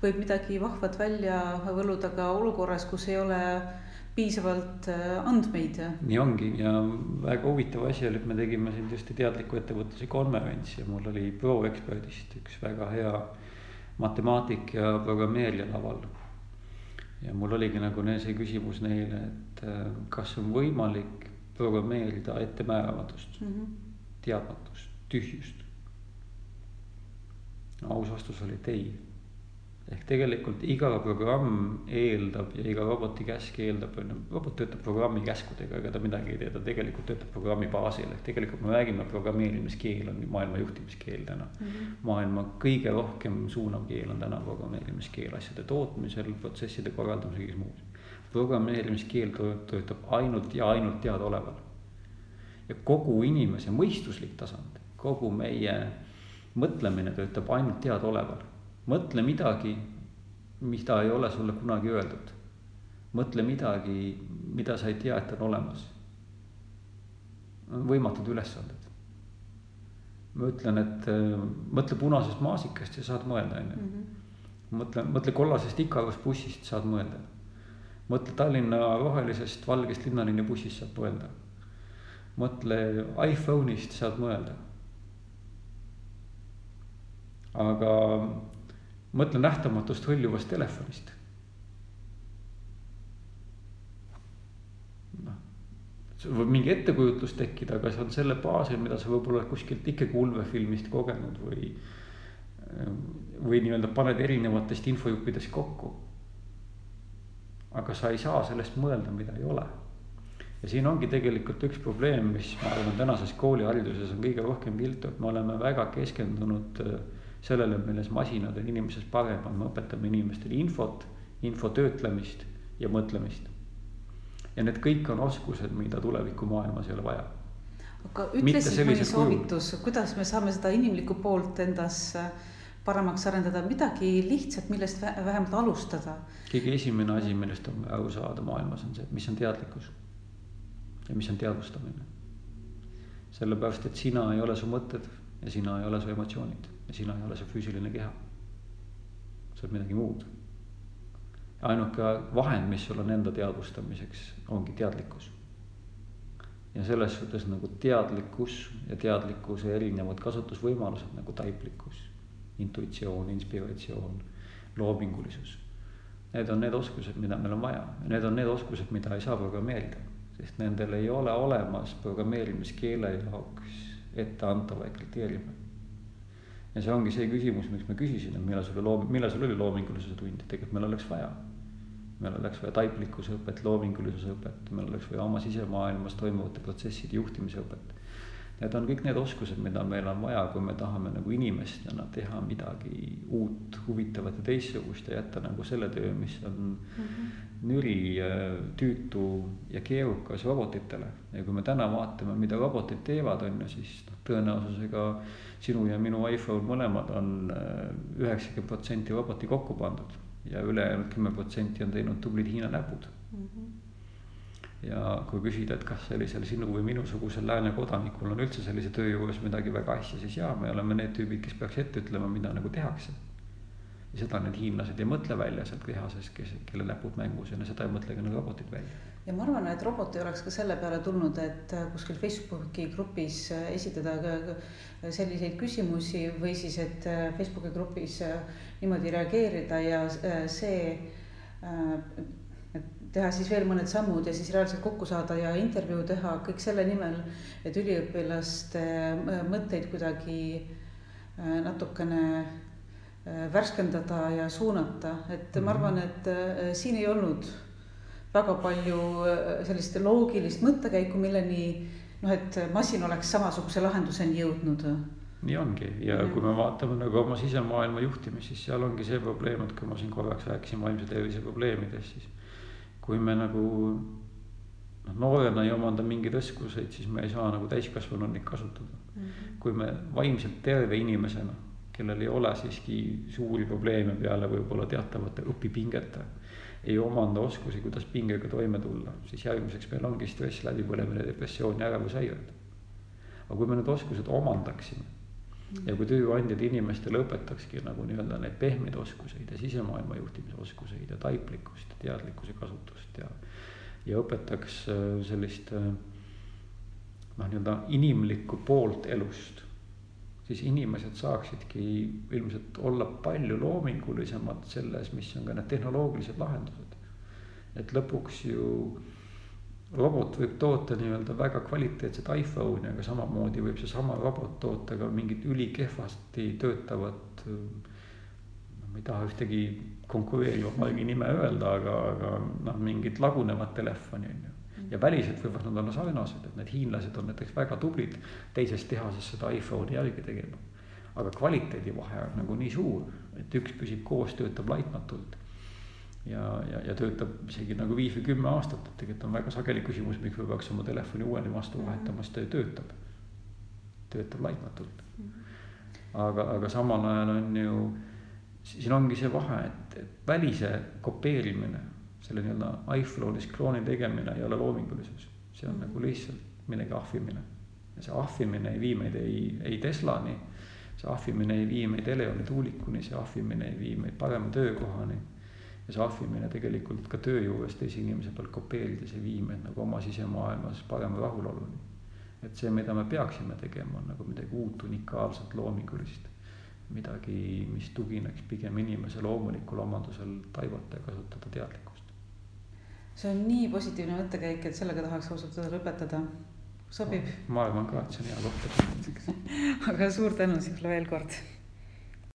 võib midagi vahvat välja võluda ka olukorras, kus ei ole piisavalt äh, andmeid. nii ongi ja väga huvitav asi oli, et me tegime siin just teadliku ettevõtluse konverentsi ja mul oli ProExpertist üks väga hea matemaatik ja programmeerija laval. ja mul oligi nagu see küsimus neile, et äh, kas on võimalik programmeerida ettemääramatust mm, -hmm. teadmatust, tühjust. aus vastus oli et ei ehk tegelikult iga programm eeldab ja iga roboti käsk eeldab, on ju, robot töötab programmi käskudega, ega ta midagi ei tee, ta tegelikult töötab programmi baasil, ehk tegelikult me räägime, programmeerimiskeel on maailma juhtimiskeel täna mm. -hmm. maailma kõige rohkem suunav keel on täna programmeerimiskeel asjade tootmisel, protsesside korraldamisel, kõigis muus. programmeerimiskeel töötab ainult ja ainult teadaoleval. ja kogu inimese mõistuslik tasand, kogu meie mõtlemine töötab ainult teadaoleval mõtle midagi, mida ei ole sulle kunagi öeldud. mõtle midagi, mida sa ei tea, et on olemas. võimatud ülesanded. ma ütlen, et äh, mõtle punasest maasikast ja saad mõelda, on ju. Mhm. mõtle, mõtle kollasest Ikarus bussist saad mõelda. mõtle Tallinna rohelisest valgest linnalinna bussist saad mõelda. mõtle iPhone'ist saad mõelda. aga mõtle nähtamatust hõljuvast telefonist. noh, sul võib mingi ettekujutlus tekkida, aga see on selle baasil, mida sa võib-olla kuskilt ikkagi ulmefilmist kogenud või. või nii-öelda paned erinevatest infojuppidest kokku. aga sa ei saa sellest mõelda, mida ei ole. ja siin ongi tegelikult üks probleem, mis ma arvan, tänases koolihariduses on kõige rohkem viltu, et me oleme väga keskendunud äh, sellele, milles masinad on inimesest paremad, me õpetame inimestele infot, info töötlemist ja mõtlemist. ja need kõik on oskused, mida tulevikumaailmas ei ole vaja. aga ütle siis mõni soovitus, kuidas me saame seda inimlikku poolt endas äh, paremaks arendada, midagi lihtsat, millest vähemalt alustada. kõige esimene asi, millest on aru saada maailmas, on see, mis on teadlikkus ja mis on teadvustamine. sellepärast, et sina ei ole su mõtted ja sina ei ole su emotsioonid ja sina ei ole see füüsiline keha. sa oled midagi muud. ainuke vahend, mis sul on enda teadvustamiseks, ongi teadlikkus. ja selles suhtes nagu teadlikkus ja teadlikkuse erinevad kasutusvõimalused nagu taiplikkus, intuitsioon, inspiratsioon, loomingulisus. Need on need oskused, mida meil on vaja ja need on need oskused, mida ei saa programmeerida, sest nendel ei ole olemas programmeerimiskeele jaoks etteantavaid kriteeriume ja see ongi see küsimus, miks ma küsisin, et millal sul loom-, millal sul oli loomingulisuse tund, tegelikult meil oleks vaja. meil oleks vaja taiplikkuse õpet, loomingulisuse õpet, meil oleks vaja oma sisemaailmas toimuvate protsesside juhtimise õpet. Need on kõik need oskused, mida meil on vaja, kui me tahame nagu inimestena teha midagi uut, huvitavat ja teistsugust ja jätta nagu selle töö, mis on mm -hmm. nüri, tüütu ja keerukas robotitele. ja kui me täna vaatame, mida robotid teevad, on ju, siis noh, tõenäosusega sinu ja minu iPhone mõlemad on äh, üheksakümmend protsenti roboti kokku pandud ja ülejäänud kümme protsenti on teinud tublid Hiina näpud mm. -hmm. Ja kui küsida, et kas sellisel sinu või minusugusel lääne kodanikul on üldse sellise töö juures midagi väga asja, siis jaa, me oleme need tüübid, kes peaks ette ütlema, mida nagu tehakse. ja seda need hiinlased ei mõtle välja sealt tehasest, kes, kelle näpud mängus ja seda ei mõtle ka need robotid välja ja ma arvan, et robot ei oleks ka selle peale tulnud, et äh, kuskil Facebooki grupis äh, esitada selliseid küsimusi või siis, et äh, Facebooki grupis niimoodi reageerida ja see, et teha siis veel mõned sammud ja siis reaalselt kokku saada ja intervjuu teha kõik selle nimel, et üliõpilaste mõtteid kuidagi äh, natukene värskendada ja suunata, et ma arvan, et siin ei olnud väga palju sellist loogilist mõttekäiku, milleni noh, et masin oleks samasuguse lahenduseni jõudnud. Nii ongi. Ja mm. kui me vaatame nagu oma sisemaailma juhtimist, siis seal ongi see probleem, et kui ma siin korraks rääkisin vaimse tervise probleemidest, siis kui me nagu noh, noorena ei omanda mingeid oskuseid, siis me ei saa nagu täiskasvanuna neid kasutada mm. -hmm. kui me vaimselt terve inimesena, kellel ei ole siiski suuri probleeme peale võib-olla teatavate õpipingete, ei omanda oskusi, kuidas pingega toime tulla, siis järgmiseks meil ongi stress, läbipõlemine, depressioon ja ärevushäired. aga kui me need oskused omandaksime ja kui tööandjad inimestele õpetakski nagu nii-öelda neid pehmeid oskuseid ja sisemaailma juhtimise oskuseid ja taiplikkust ja teadlikkuse kasutust ja. ja õpetaks äh, sellist äh, noh, nii-öelda inimlikku poolt elust. siis inimesed saaksidki ilmselt olla palju loomingulisemad selles, mis on ka need tehnoloogilised lahendused. et lõpuks ju robot võib toota nii-öelda väga kvaliteetset iPhone'i, aga samamoodi võib seesama robot toota ka mingit ülikehvasti töötavat. ma ei taha ühtegi konkureeriva margi nime öelda, aga, aga noh, mingit lagunevat telefoni on ju. ja väliselt võivad nad olla sarnased, et need hiinlased on näiteks väga tublid teises tehases seda iPhone'i järgi tegema. aga kvaliteedivahe on nagu nii suur, et üks püsib koos, töötab laitmatult ja, ja, ja töötab isegi nagu viis või kümme aastat, et tegelikult on väga sageli küsimus, miks me peaks oma telefoni uueni vastu vahetama, sest ta ju töötab. töötab laitmatult. aga, aga samal ajal on ju, siin ongi see vahe, et, et välise kopeerimine, selle nii-öelda iPhone'is klooni tegemine ei ole loomingulisus. see on nagu lihtsalt millegi ahvimine. ja see ahvimine ei vii meid ei, ei Teslani, see ahvimine ei vii meid Eleoni tuulikuni, see ahvimine ei vii meid parema töökohani ja see ahvimine tegelikult ka töö juures teise inimese pealt kopeerides ei vii meid nagu oma sisemaailmas parema rahuloluni. et see, mida me peaksime tegema, on nagu midagi uut, unikaalset, loomingulist. midagi, mis tugineks pigem inimese loomulikul omadusel taibata ja kasutada teadlikkust. see on nii positiivne mõttekäik, et sellega tahaks ausalt öelda lõpetada. sobib? ma arvan ka, et see on hea koht aga suur tänu sulle veel kord